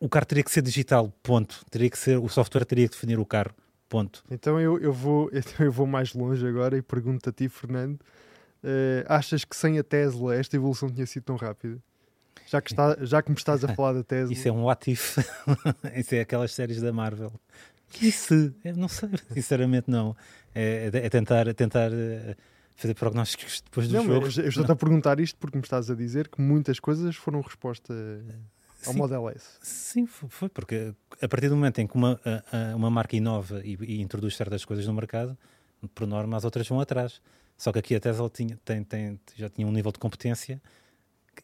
o carro teria que ser digital, ponto. Teria que ser, o software teria que definir o carro, ponto. Então eu, eu, vou, então eu vou mais longe agora e pergunto a ti, Fernando: eh, achas que sem a Tesla esta evolução tinha sido tão rápida? Já que, está, já que me estás a falar da Tesla, Isso é um what if. Isso é aquelas séries da Marvel. Se? Eu não sei, sinceramente não. É, é tentar, é tentar eh, fazer prognósticos depois do não, jogo. eu estou-te a perguntar isto porque me estás a dizer que muitas coisas foram resposta ao Sim, Model S. Sim, fo- foi, porque a partir do momento em que uma, a- a- uma marca inova e, e introduz certas coisas no mercado, por norma as outras vão atrás. Só que aqui a Tesla tinha, tem, tem- já tinha um nível de competência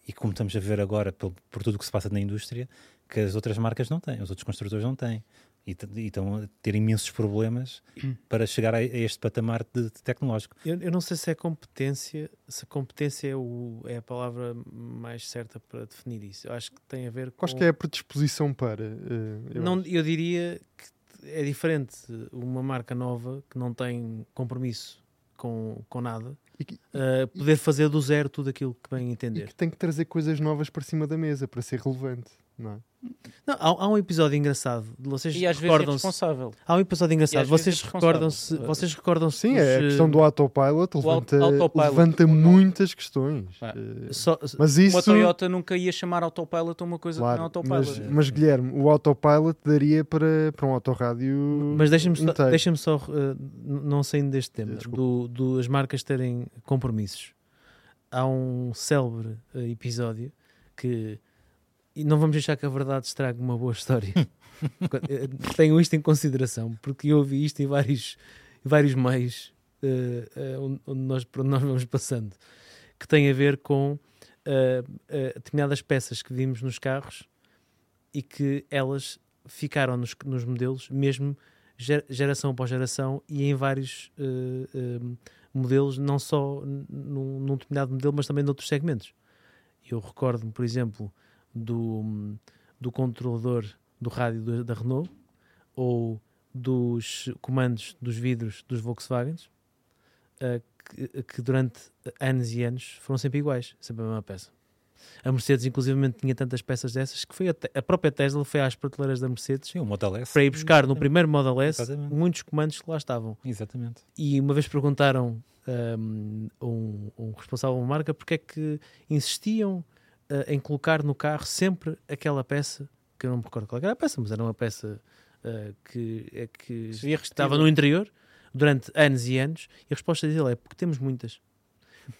e como estamos a ver agora por, por tudo o que se passa na indústria, que as outras marcas não têm, os outros construtores não têm. E, e estão a ter imensos problemas para chegar a, a este patamar de, de tecnológico. Eu, eu não sei se é competência, se a competência é, o, é a palavra mais certa para definir isso. Eu acho que tem a ver com. Acho que é a predisposição para. eh, eu não, eu diria que é diferente uma marca nova que não tem compromisso com, com nada E que- uh, poder fazer do zero tudo aquilo que bem E entender. que tem que trazer coisas novas para cima da mesa para ser relevante. Não é? Não, há, há um episódio engraçado. Vocês E às vezes é responsável. há um episódio engraçado. Vocês é responsável. recordam-se. Vocês recordam-se. Sim, dos, é a questão do autopilot levanta, autopilot, levanta muitas questões. Eh, só- mas isso. Uma Toyota nunca ia chamar autopilot a uma coisa que não é Claro, autopilot. mas, mas Guilherme, o autopilot daria para, para um autorrádio. Mas deixa-me só, deixa só uh, não saindo deste tema, do, do as marcas terem compromissos. Há um célebre uh, episódio que e não vamos deixar que a verdade estrague uma boa história. Eh, Tenham isto em consideração, porque eu ouvi isto em vários, em vários meios uh, uh, onde, nós, onde nós vamos passando, que tem a ver com uh, determinadas peças que vimos nos carros e que elas ficaram nos, nos modelos, mesmo ger- geração após geração, e em vários modelos, não só num, num determinado modelo, mas também noutros segmentos. Eu recordo-me, por exemplo, do, do controlador do rádio da- Renault ou dos comandos dos vidros dos Volkswagens, eh, que, que durante anos e anos foram sempre iguais, sempre a mesma peça. A Mercedes, inclusivamente, tinha tantas peças dessas que foi a, a própria Tesla foi às prateleiras da Mercedes Sim, para ir buscar no primeiro Model S Exatamente. muitos comandos que lá estavam. Exatamente. E uma vez perguntaram um, um, um responsável de uma marca porque é que insistiam uh, em colocar no carro sempre aquela peça, que eu não me recordo qual era a peça, mas era uma peça uh, que, é que estava no interior durante anos e anos. E a resposta dele é porque temos muitas.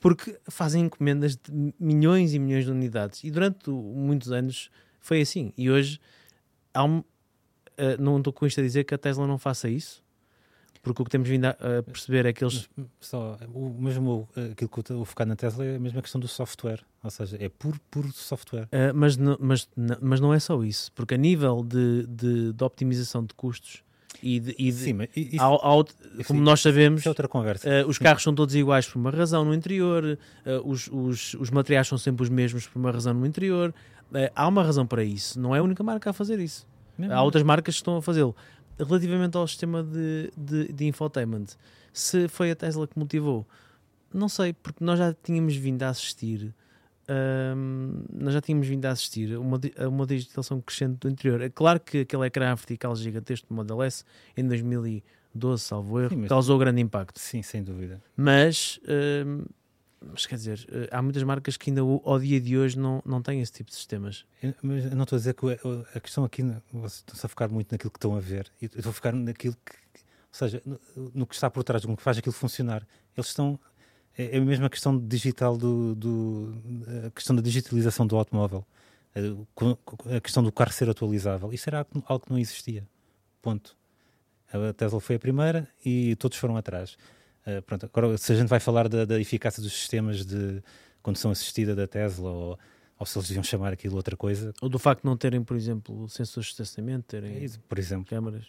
Porque fazem encomendas de milhões e milhões de unidades. E durante muitos anos foi assim. E hoje há um, uh, não estou com isto a dizer que a Tesla não faça isso, porque o que temos vindo a, perceber é que eles. Só, o mesmo uh, aquilo que eu focar na Tesla é a mesma questão do software. Ou seja, é puro, puro software. Uh, mas, não, mas, não- mas não é só isso, porque a nível de, de, de optimização de custos e de. e de- Sim, mas isso, ao- ao- como nós sabemos, é outra conversa. uh, os carros são todos iguais por uma razão no interior, uh, os, os, os materiais são sempre os mesmos por uma razão no interior. Há uma razão para isso, não é a única marca a fazer isso. Há outras marcas que estão a fazê-lo. Relativamente ao sistema de, de, de infotainment, se foi a Tesla que motivou, não sei, porque nós já tínhamos vindo a assistir. hum, nós já tínhamos vindo a assistir a uma, a uma digitalização crescente do interior. É claro que aquele ecrã vertical gigantesco do Model S em 2012, salvo erro, Sim, causou grande impacto. Sim, sem dúvida. Mas, hum, mas quer dizer, eh, há muitas marcas que ainda ao dia de hoje não, não têm esse tipo de sistemas. Eu- Mas eu não estou a dizer que a questão aqui, vocês estão-se a focar muito naquilo que estão a ver. Eu estou a focar naquilo que, ou seja, no, no que está por trás, no que faz aquilo funcionar. Eles estão. É é a mesma questão digital do, do a questão da digitalização do automóvel, Eh, com- com- a questão do carro ser atualizável. Isso era algo que não existia. Ponto. A Tesla foi a primeira e todos foram atrás. Eh, pronto, agora, se a gente vai falar da, da eficácia dos sistemas de condução assistida da Tesla ou, ou se eles deviam chamar aquilo outra coisa, Ou do facto de não terem, por exemplo, sensores de estacionamento, terem por exemplo. câmaras.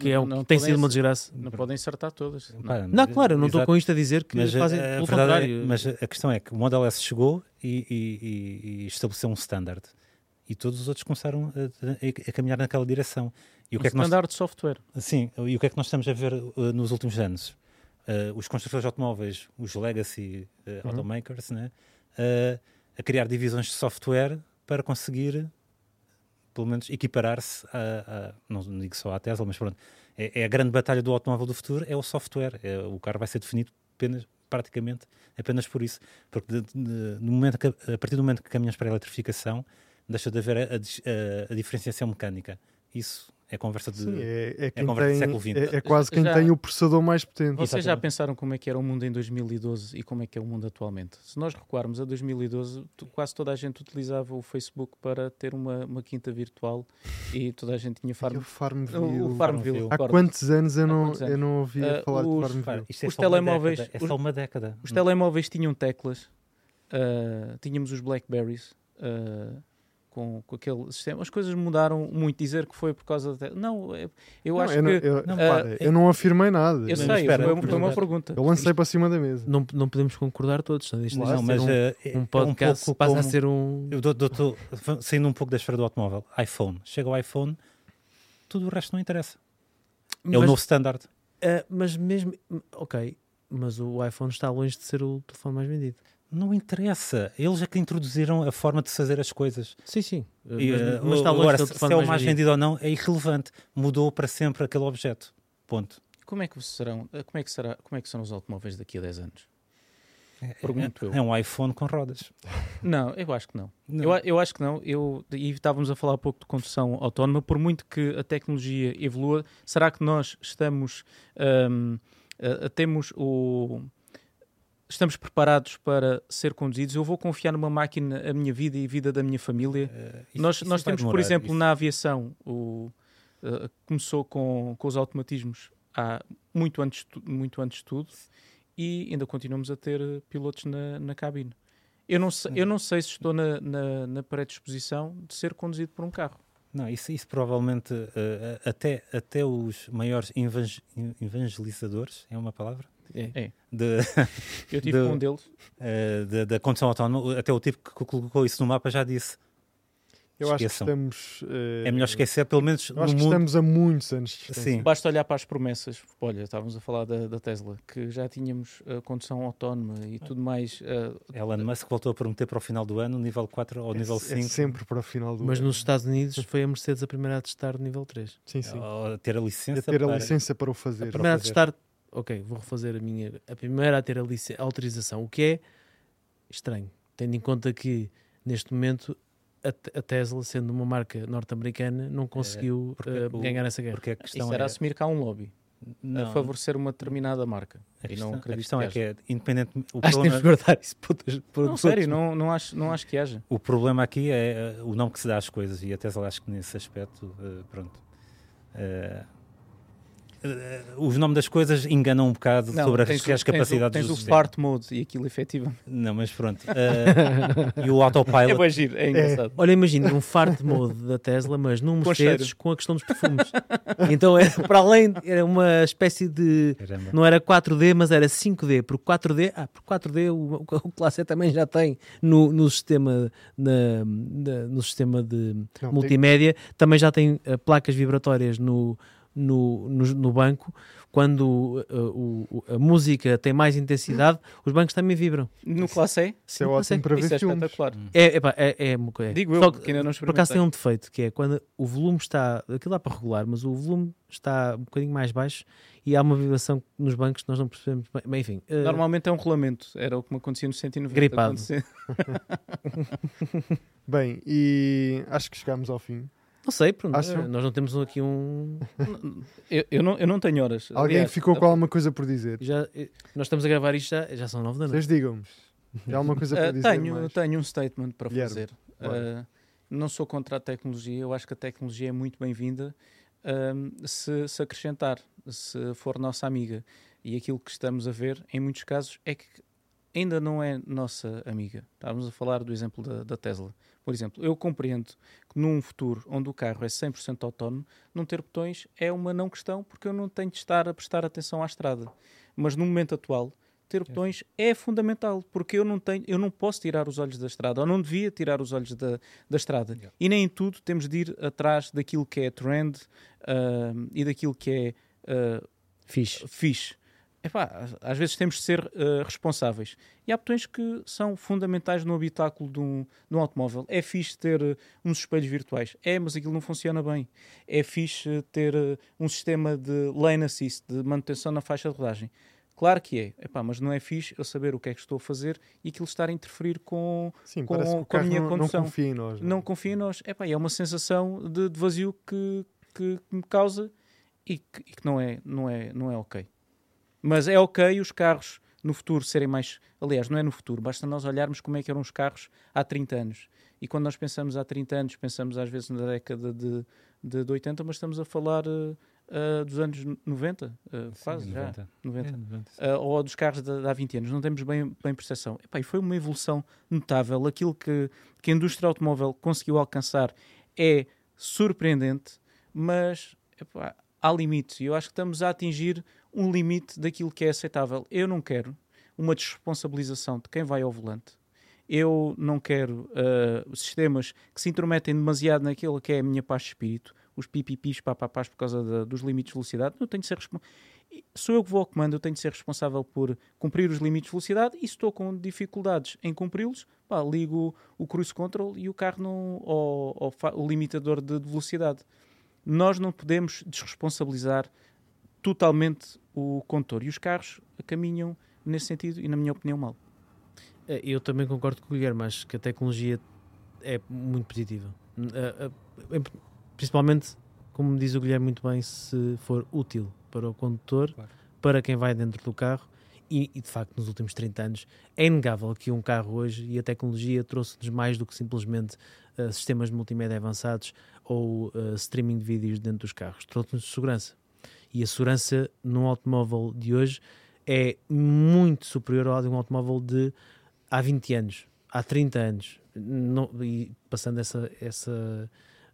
Que, é, o- Não que tem podem sido uma desgraça. Não podem acertar todas. Não. pá, Não, claro, eu não estou com isto a dizer que mas, fazem a, a pelo verdade é- contrário. mas a questão é que o Model S chegou e, e- e- e estabeleceu um standard e todos os outros começaram a, a- a caminhar naquela direção. E o Um que é que nós, standard de software. sim, e o que é que nós estamos a ver uh, nos últimos anos? Uh, os construtores de automóveis, os legacy uh, Uhum. automakers, né? Uh, a criar divisões de software para conseguir, pelo menos, equiparar-se a, a- não digo só à Tesla, mas pronto, é, é a grande batalha do automóvel do futuro, é o software. É, o carro vai ser definido apenas, praticamente apenas por isso. Porque de- de- no momento que, a partir do momento que caminhamos para a eletrificação, deixa de haver a, a- a diferenciação mecânica. Isso é conversa de. Sim, é, é, quem conversa do tem, século XX. é, é quase quem Já- tem o processador mais potente. Vocês já Exatamente. pensaram como é que era o mundo em 2012 e como é que é o mundo atualmente? Se nós recuarmos a 2012, tu- quase toda a gente utilizava o Facebook para ter uma, uma quinta virtual e toda a gente tinha farm. o Farmville. O, o Farmville. Há quantos anos eu não, anos? eu não ouvia Ah, falar de os- Farmville? Repara, isto é Os só uma telemóveis- década, é os- só uma década. Os telemóveis tinham teclas, ah, tínhamos os Blackberries ah, com, com aquele sistema. As coisas mudaram muito. Dizer que foi por causa da. Não, é- eu Não, acho eu, não, que. eu, não, ah, eu não afirmei nada. Eu Mas sei, espera, foi, foi uma mas- pergunta. Eu lancei para cima da mesa. Não, não podemos concordar todos. Isto Não, deixa de mas eh, é- um, um é podcast pouco passa a como- ser um. Eu dou- dou- dou- saindo um pouco da esfera do automóvel, iPhone. Chega o iPhone, tudo o resto não interessa. É o Mas- novo standard. Ah, mas mesmo. Ok, mas o iPhone está longe de ser o telefone mais vendido. Não interessa. Eles é que introduziram a forma de fazer as coisas. Sim, sim. E, mas, eh, mas está longe agora, se, se é o mais, vendido. ou não, é irrelevante. Mudou para sempre aquele objeto. Ponto. Como é que serão? Como é que será? Como é que serão os automóveis daqui a 10 anos? É- Pergunto é, eu. é um iPhone com rodas. Não, eu acho que não. Não. Eu, eu acho que não. Eu, e estávamos a falar há pouco de condução autónoma. Por muito que a tecnologia evolua, será que nós estamos a- a- temos o estamos preparados para ser conduzidos? Eu vou confiar numa máquina a minha vida e a vida da minha família. Eh, isso- nós isso nós temos, por demorar, exemplo, isso- na aviação, o, uh, começou com, com os automatismos há muito antes, muito antes de tudo e ainda continuamos a ter uh, pilotos na, na cabine. Eu não, sei, eu não sei se estou na, na, na predisposição de ser conduzido por um carro. Não, isso, isso provavelmente eh, até, até os maiores evang- evangelizadores, é uma palavra? É. De, Eu tive com um deles. eh, da, da condução autónoma, até o tipo que colocou isso no mapa já disse. Eu acho que Esqueçam. estamos. eh, É melhor esquecer, pelo menos Eu no acho que mundo. estamos a muitos anos de. Sim. Basta olhar para as promessas. Olha, estávamos a falar da, da Tesla, que já tínhamos a condução autónoma e tudo mais. eh, Elon Musk voltou a prometer para o final do ano, nível 4 ou nível É, 5. é sempre para o final do Mas ano. nos Estados Unidos foi a Mercedes a primeira a testar o nível 3. Sim, sim. Ou ter a A licença. ter a para- licença para o A fazer. primeira a fazer. testar, ok, vou refazer a minha. A primeira a ter a, a autorização, o que é estranho, tendo em conta que neste momento a, Te- a Tesla, sendo uma marca norte-americana, não conseguiu porque eh, o- ganhar essa guerra. Porque a questão Isso era é. assumir que há um lobby Não, a favorecer uma determinada marca. a e questão, não a questão é que é independente. O Acho que problema, temos de guardar isso para outras- para Não, outros- sério, não, não, acho, não acho que haja. o problema aqui é eh, o nome que se dá às coisas e a Tesla acho que nesse aspecto, eh, pronto. eh, os nomes das coisas enganam um bocado Não, sobre as, as capacidades tens, o- do tens o fart mode e aquilo efetivamente Não, mas pronto. Eh, e o é autopilot. bem giro, é engraçado. Olha, imagina um fart mode da Tesla, mas num Mercedes com a questão dos perfumes. então, era, para além, era uma espécie de. Caramba. Não era 4D, mas era 5D. Porque 4D, ah, por 4D o, o Classe também já tem no, no sistema, na- na- no sistema de Não, tem- multimédia, também já tem eh, placas vibratórias no, no, no, no banco. Quando eh, o- a música tem mais intensidade, os bancos também vibram. No classe Isso é ótimo para isso ver é filmes. espetacular. É, epá, é, é, uma coisa. Digo eu, Só que ainda não por acaso tem um defeito, que é quando o volume está. Aquilo dá para regular, mas o volume está um bocadinho mais baixo e há uma vibração nos bancos que nós não percebemos bem. Bem, enfim, eh, Normalmente é um rolamento, era o que me acontecia no 190. Gripado. Bem, e acho que chegámos ao fim. Não sei, pronto, Acham? eh, nós não temos aqui um. Eu, eu não, eu não tenho horas. Alguém Aliás, ficou com alguma coisa por dizer? Já, eh, nós estamos a gravar isto já, já são nove da noite. Vocês digam-me. Tem alguma coisa para Uh, dizer? tenho, mais? tenho um statement para Guilherme, fazer. bora. Uh, não sou contra a tecnologia, eu acho que a tecnologia é muito bem-vinda um, se, se acrescentar, se for nossa amiga. E aquilo que estamos a ver, em muitos casos, é que ainda não é nossa amiga. Estávamos a falar do exemplo da, da Tesla. Por exemplo, eu compreendo que num futuro onde o carro é 100% autónomo, não ter botões é uma não questão, porque eu não tenho de estar a prestar atenção à estrada. Mas no momento atual, ter botões é fundamental, porque eu não tenho, eu não posso tirar os olhos da estrada, ou não devia tirar os olhos da, da estrada. Yeah. E nem em tudo temos de ir atrás daquilo que é trend ah, e daquilo que é ah, Fixe. fixe. Epá, às- vezes temos de ser ah, responsáveis. E há botões que são fundamentais no habitáculo de um, de um automóvel. É fixe ter ah, uns espelhos virtuais. É, mas aquilo não funciona bem. É fixe ter ah, um sistema de lane assist, de manutenção na faixa de rodagem. Claro que é, Epá, mas não é fixe eu saber o que é que estou a fazer e aquilo estar a interferir com. Sim, com- o com a minha não, não condução. confia em nós. Não confia em nós. Epá, é uma sensação de, de vazio que, que, que me causa e que, e que não, é, não, é, não é ok. Mas é ok os carros no futuro serem mais. Aliás, não é no futuro, basta nós olharmos como é que eram os carros há 30 anos. E quando nós pensamos há 30 anos, pensamos às vezes na década de, de, de 80, mas estamos a falar eh, eh, dos anos 90, eh, quase já. 90. 90 É, 90. uh, ou dos carros de, de há 20 anos, não temos bem, bem percepção. Epá, e foi uma evolução notável. Aquilo que, que a indústria automóvel conseguiu alcançar é surpreendente, mas epá, há limites. E eu acho que estamos a atingir um limite daquilo que é aceitável. Eu não quero uma desresponsabilização de quem vai ao volante. Eu não quero uh, sistemas que se intrometem demasiado naquilo que é a minha paz de espírito, os pipipis, papapás por causa da- dos limites de velocidade. Eu tenho de ser sou eu que vou ao comando, eu tenho de ser responsável por cumprir os limites de velocidade e se estou com dificuldades em cumpri-los, ligo o cruise control e o carro não, ou, o limitador de, de velocidade. Nós não podemos desresponsabilizar totalmente o condutor e os carros caminham nesse sentido e, na minha opinião, mal. Eh, Eu também concordo com o Guilherme, acho que a tecnologia é muito positiva. Eh, eh, em- Principalmente, como diz o Guilherme muito bem, se for útil para o condutor, Claro. para quem vai dentro do carro. E, e, de facto, nos últimos 30 anos, é inegável que um carro hoje e a tecnologia trouxe-nos mais do que simplesmente eh, sistemas de multimédia avançados ou eh, streaming de vídeos dentro dos carros. Trouxe-nos segurança. E a segurança num automóvel de hoje é muito superior ao de um automóvel de há 20 anos, há 30 anos. Não- e passando essa, essa,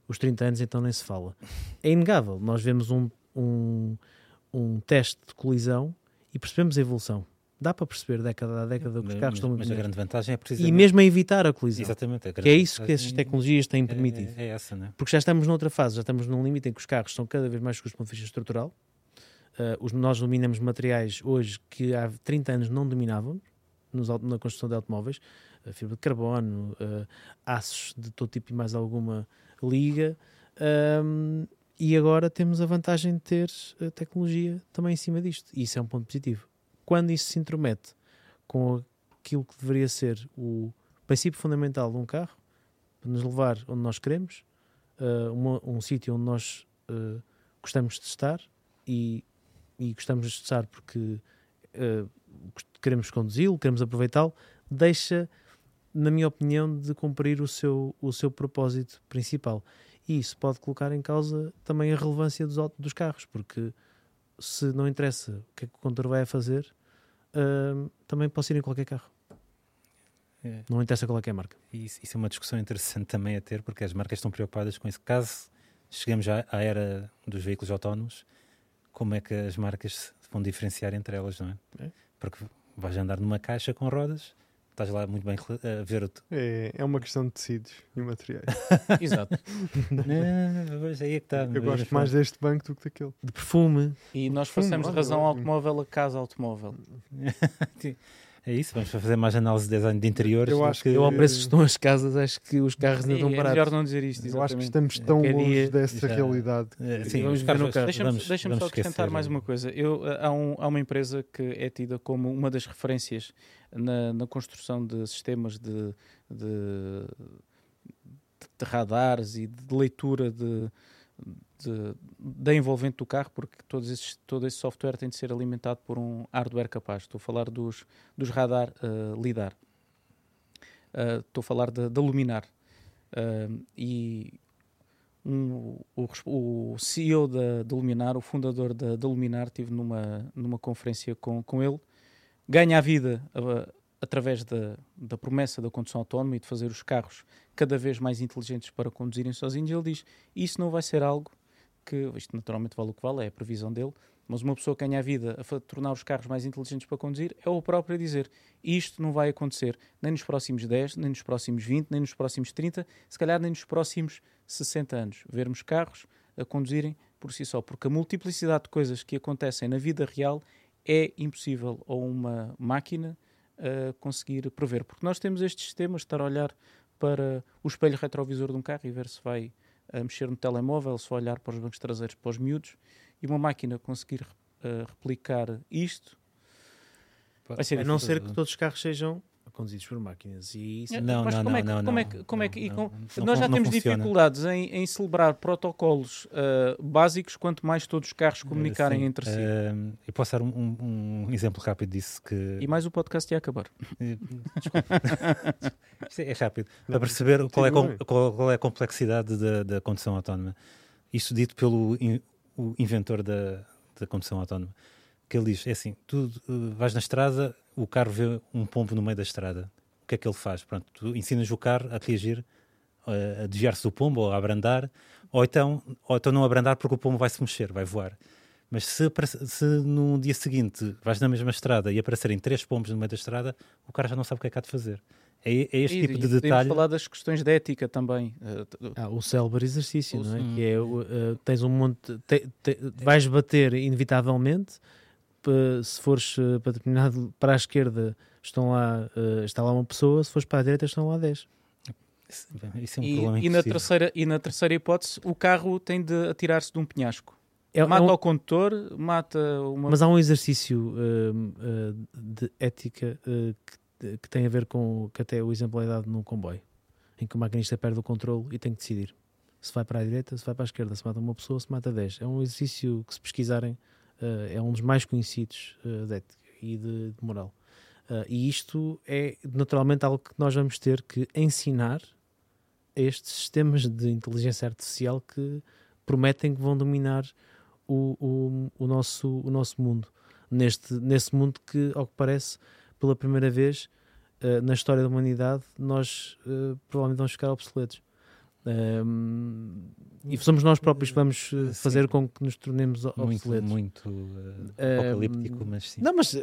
os 30 anos, então nem se fala. É inegável. Nós vemos um, um, um teste de colisão e percebemos a evolução. Dá para perceber década a década que os Mas- carros estão mas, muito mas a grande vantagem é E precisamente... mesmo a evitar a colisão. Exatamente. a Que é isso que essas tecnologias têm é- permitido. É, é essa, né? Porque já estamos noutra fase, já estamos num limite em que os carros são cada vez mais seguros do ponto de vista estrutural. Uh, os, nós dominamos materiais hoje que há 30 anos não dominávamos nos na construção de automóveis, uh, fibra de carbono, uh, aços de todo tipo e mais alguma liga. Um, e agora temos a vantagem de ter a tecnologia também em cima disto. E isso é um ponto positivo. Quando isso se intromete com aquilo que deveria ser o princípio fundamental de um carro, para nos levar onde nós queremos, uh, uma- um sítio onde nós uh, gostamos de estar e, e gostamos de estar porque uh, queremos conduzi-lo, queremos aproveitá-lo, deixa, na minha opinião, de cumprir o seu, o seu propósito principal. E isso pode colocar em causa também a relevância dos, dos carros, porque se não interessa o que é que o condutor vai fazer, uh, também pode ir em qualquer carro. É. Não interessa qual é é a marca. Isso, isso é uma discussão interessante também a ter, porque as marcas estão preocupadas com isso. Caso cheguemos já à era dos veículos autónomos, como é que as marcas se vão diferenciar entre elas, não é? É. Porque vais andar numa caixa com rodas, estás lá muito bem rela- a ver o. É, é uma questão de tecidos e materiais. Exato. não, pois aí é que está. Eu gosto mais deste banco do que daquele. De perfume, E nós passamos de olha, razão automóvel a casa automóvel. É isso, vamos fazer mais análise de design de interiores. Eu acho que- eu ao preço que estão as casas, acho que os carros ainda E estão é baratos. melhor não dizer isto, Eu acho que exatamente. estamos tão longe dia dessa já- realidade. Que- sim, Vamos os ver no carro. Deixa-me vamos só acrescentar mais uma coisa. Eu, eh, há, um- há uma empresa que é tida como uma das referências na, na construção de sistemas de, de, de radares e de leitura de, de- da envolvente do carro, porque todos esses, todo esse software tem de ser alimentado por um hardware capaz. Estou a falar dos, dos radar eh, LIDAR. Eh, estou a falar da, Luminar. Eh, e um- o, o CEO da, da Luminar, o fundador da, da Luminar, estive numa, numa conferência com, com ele, ganha a vida a- através da, da promessa da condução autónoma e de fazer os carros cada vez mais inteligentes para conduzirem sozinhos. Ele diz: Isso não vai ser algo que, isto naturalmente vale o que vale, é a previsão dele, mas uma pessoa que ganha a vida a tornar os carros mais inteligentes para conduzir é o próprio a dizer: Isto não vai acontecer nem nos próximos 10, nem nos próximos 20, nem nos próximos 30, se calhar nem nos próximos 60 anos. Vermos carros a conduzirem por si só, porque a multiplicidade de coisas que acontecem na vida real é impossível a uma máquina conseguir prever. Porque nós temos estes sistemas de estar a olhar para o espelho retrovisor de um carro e ver se vai uh, mexer no telemóvel, vai olhar para os bancos traseiros, para os miúdos, e uma máquina conseguir uh, replicar isto. Vai ser A não ser que todos os carros sejam conduzidos por máquinas. E isso Não, Mas não, como é não, que- não, como é não, que- como é que- e não, com- não, Nós já não temos funciona. dificuldades em, em celebrar protocolos uh, básicos, quanto mais todos os carros comunicarem Sim, entre si. eh, eu posso dar um, um- um exemplo rápido disso que E mais o podcast ia acabar. Eh, Desculpa. Isto é, é rápido. Para perceber qual é, qual, qual é a complexidade da, da condução autónoma. Isto dito pelo in- o inventor da, da condução autónoma. Que ele diz: é assim, tu eh, vais na estrada, o carro vê um pombo no meio da estrada. O que é que ele faz? Pronto, tu ensinas o carro a reagir, eh, a desviar-se do pombo ou a abrandar, ou então, ou então não abrandar porque o pombo vai se mexer, vai voar. Mas se, se no dia seguinte vais na mesma estrada e aparecerem três pombos no meio da estrada, o cara já não sabe o que é que há de fazer. É, é este E- tipo e de detalhe. falar das questões de ética também. T- Ah, o célebre exercício, O- não é? Que é, uh, tens um monte, te- te- vais bater inevitavelmente, se fores uh, para determinado, para a esquerda estão lá, uh, está lá uma pessoa, se fores para a direita estão lá 10. Isso, isso é um e, problema e na terceira, e na terceira hipótese, o carro tem de atirar-se de um penhasco. É- é mata um- o condutor, mata uma. Mas há um exercício um, uh, de ética uh, que, que tem a ver com que até o exemplo é dado num comboio, em que o maquinista perde o controle e tem que decidir se vai para a direita, se vai para a esquerda, se mata uma pessoa, se mata 10. É um exercício que, se pesquisarem, uh, é um dos mais conhecidos uh, de ética e de, de moral. Uh, e isto é naturalmente algo que nós vamos ter que ensinar a estes sistemas de inteligência artificial que prometem que vão dominar o, o, o, nosso, o nosso mundo. Neste, nesse mundo que, ao que parece, pela primeira vez uh, na história da humanidade, nós uh, provavelmente vamos ficar obsoletos. Um, e somos nós próprios que vamos uh, fazer com que nos tornemos Muito, obsoletos. muito uh, Eh, apocalíptico, mas sim. Não, mas uh,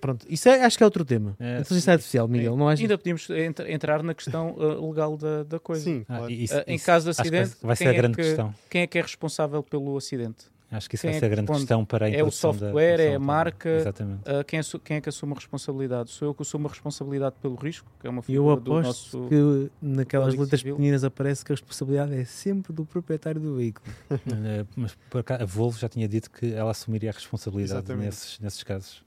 pronto, isso é, acho que é outro tema. É, Inteligência artificial, Miguel, não achas? Ainda podíamos ent- entrar na questão uh, legal da, da coisa. Sim, Ah, claro. e isso- Ah, em isso caso de acidente, vai ser quem a é grande que- questão. Quem é que é responsável pelo acidente? Acho que isso quem vai é ser a grande responde? questão para a É o introdução da software, é a marca. Uh, quem, assu- quem é que assume a responsabilidade? Sou eu que assumo a responsabilidade pelo risco, que é uma E eu figura do aposto nosso... que naquelas letras Civil. pequeninas aparece que a responsabilidade é sempre do proprietário do veículo. Eh, mas por acaso, a Volvo já tinha dito que ela assumiria a responsabilidade nesses, nesses casos.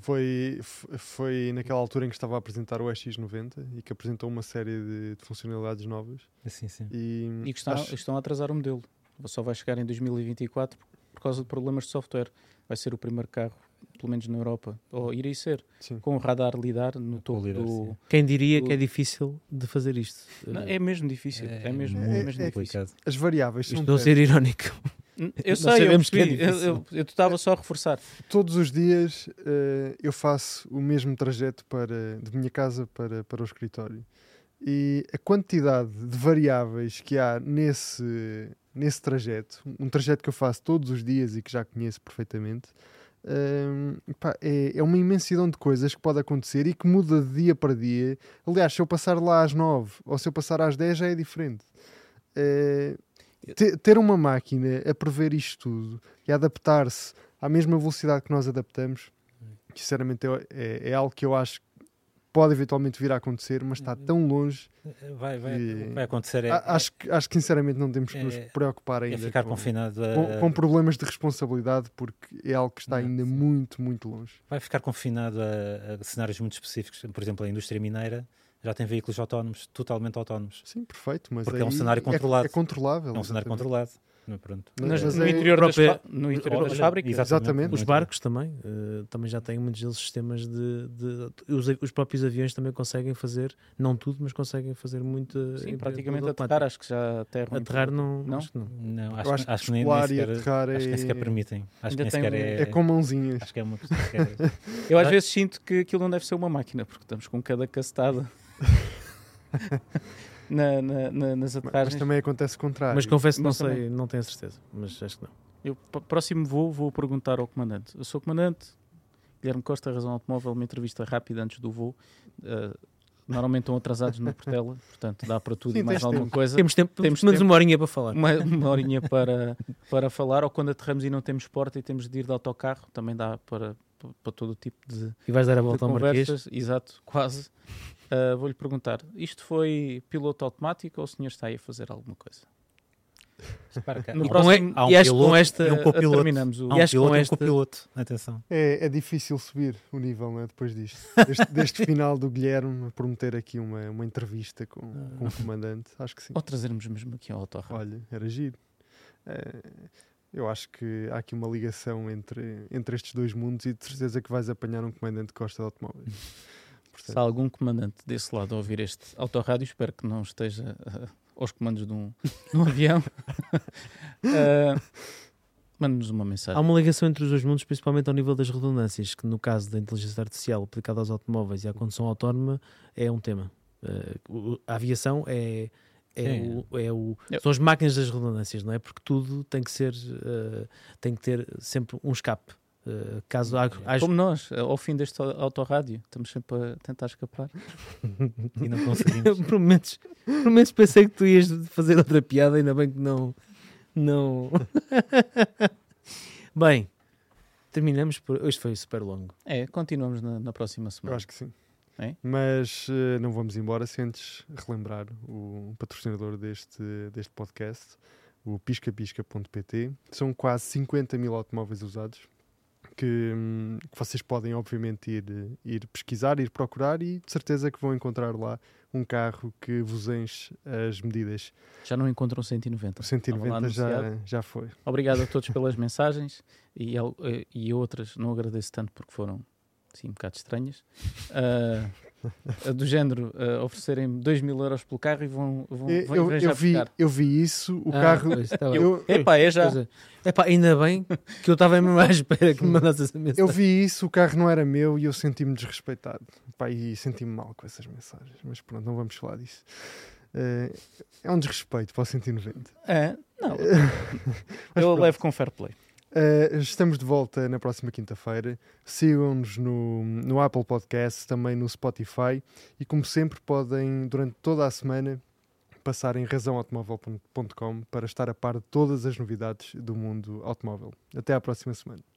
Foi, f- foi naquela altura em que estava a apresentar o X90 e que apresentou uma série de, de funcionalidades novas. Assim, sim. E, E que estão, acho- estão a atrasar o modelo. Só vai chegar em 2024 por- causa de problemas de software. Vai ser o primeiro carro, pelo menos na Europa, ou irei ser, sim. com o radar lidar no topo lidar, do... sim. Quem diria O- que é difícil de fazer isto? Não, é mesmo difícil. É, mesmo, é- é mesmo é- difícil. complicado. As variáveis Isto são não ser irónico. Eu Nós sei, eu é percebi. Eu- difícil. eu eu estava só a reforçar. Todos os dias eh, eu faço o mesmo trajeto para, de minha casa para, para o escritório. E a quantidade de variáveis que há nesse, nesse trajeto, um trajeto que eu faço todos os dias e que já conheço perfeitamente, hum, pá, é, é uma imensidão de coisas que pode acontecer e que muda de dia para dia. Aliás, se eu passar lá às 9 ou se eu passar às 10 já é diferente. Te- ter uma máquina a prever isto tudo e adaptar-se à mesma velocidade que nós adaptamos, sinceramente é, é, é algo que eu acho pode eventualmente vir a acontecer, mas está tão longe. Vai, vai, vai acontecer. É, acho, que, acho que sinceramente não temos que nos é- preocupar é ainda ficar com, confinado a, com, com problemas de responsabilidade, porque é algo que está Não, ainda sim. muito, muito longe. vai ficar confinado a, a cenários muito específicos. Por exemplo, a indústria mineira já tem veículos autónomos, totalmente autónomos. Sim, perfeito, mas é um cenário controlado. É, É controlável. um cenário exatamente. controlado. Não, Pronto. Nas- Mas no, é- interior própria- no interior das fábricas. Exatamente. Os muito barcos também, eh, também já têm muitos deles sistemas de. de- os, os próprios aviões também conseguem fazer, não tudo, mas conseguem fazer muito. Sim, praticamente aterrar, acho que já aterram. em Aterrar não, Não? acho que não. Não, Eu acho, acho que acho que nem, nem e sequer, aterrar acho que nem sequer é, permitem. Acho que Ainda nem tem sequer um- é, é com mãozinhas. Acho que é uma questão que é- Eu às vezes sinto que aquilo não deve ser uma máquina, porque estamos com cada castada na, na- na- nas aterragens. mas também acontece o contrário. Mas confesso que não sei, também- não tenho a certeza, mas acho que não. Eu, próximo voo, vou perguntar ao comandante. Eu sou comandante, Guilherme Costa, Razão Automóvel, uma entrevista rápida antes do voo. Uh, normalmente estão atrasados na Portela, portanto dá para tudo Sim, e mais alguma tempo. coisa. Temos tempo, Temos menos tempo. uma horinha para falar. Uma, uma horinha para, para falar, ou quando aterramos e não temos porta e temos de ir de autocarro, também dá para, para todo o tipo de, E vais dar a volta ao Marquês. Exato, quase. Uh, Vou-lhe perguntar, isto foi piloto automático ou o senhor está aí a fazer alguma coisa? No próximo- há um e acho que com piloto esta- um copiloto. terminamos o- Há um E com piloto e um copiloto. Atenção. É, é difícil subir o nível né, depois disto. Deste, deste final do Guilherme prometer aqui uma, uma entrevista com, com o comandante. Acho que sim. Ou trazermos mesmo aqui ao autorrádio. Olha, era giro. É, eu acho que há aqui uma ligação entre, entre estes dois mundos e de certeza que vais apanhar um comandante de Costa de Automóveis. Se há algum comandante desse lado a ouvir este autorrádio, espero que não esteja ah, aos comandos de um, de um avião. Ah, Mande-nos uma mensagem. Há uma ligação entre os dois mundos, principalmente ao nível das redundâncias, que no caso da inteligência artificial aplicada aos automóveis e à condução autónoma é um tema. O- a aviação é, é, o, é o- são as máquinas das redundâncias, não é? Porque tudo tem que ser, eh, tem que ter sempre um escape. Eh, caso há, haja- Como nós, ao fim deste au- autorrádio, estamos sempre a tentar escapar. E não conseguimos. por, momentos, por momentos pensei que tu ias fazer outra piada, ainda bem que não. não... bem, terminamos por. Hoje foi super longo. É, continuamos na, na próxima Eu semana. acho que sim. É? Mas eh, não vamos embora sem antes relembrar o patrocinador deste, deste podcast, o piscapisca.pt. São quase 50 mil automóveis usados que, hum, que vocês podem, obviamente, ir, ir pesquisar, ir procurar e de certeza que vão encontrar lá um carro que vos enche as medidas. Já não encontram 190. O 190 já, já foi. Obrigado a todos pelas mensagens e, eh, e outras não agradeço tanto porque foram sim, um bocado estranhas. A do género ah, oferecerem 2 mil euros pelo carro e vão, vão, Eu, vão eu, já eu vi, buscar. eu vi isso, o Ah, carro. pois, tá. Eu, Epá, é já. Pois é. Epá, ainda bem que eu estava mesmo à espera que me mandasse essa mensagem. Eu vi isso, o carro não era meu e eu senti-me desrespeitado. Pá, e senti-me mal com essas mensagens. Mas pronto, não vamos falar disso. Eh, é um desrespeito para o 190. É, não, Mas eu pronto. levo com fair play. Uh, estamos de volta na próxima quinta-feira. Sigam-nos no, no Apple Podcast, também no Spotify e, como sempre, podem, durante toda a semana, passar em razãoautomóvel.com para estar a par de todas as novidades do mundo automóvel. Até à próxima semana.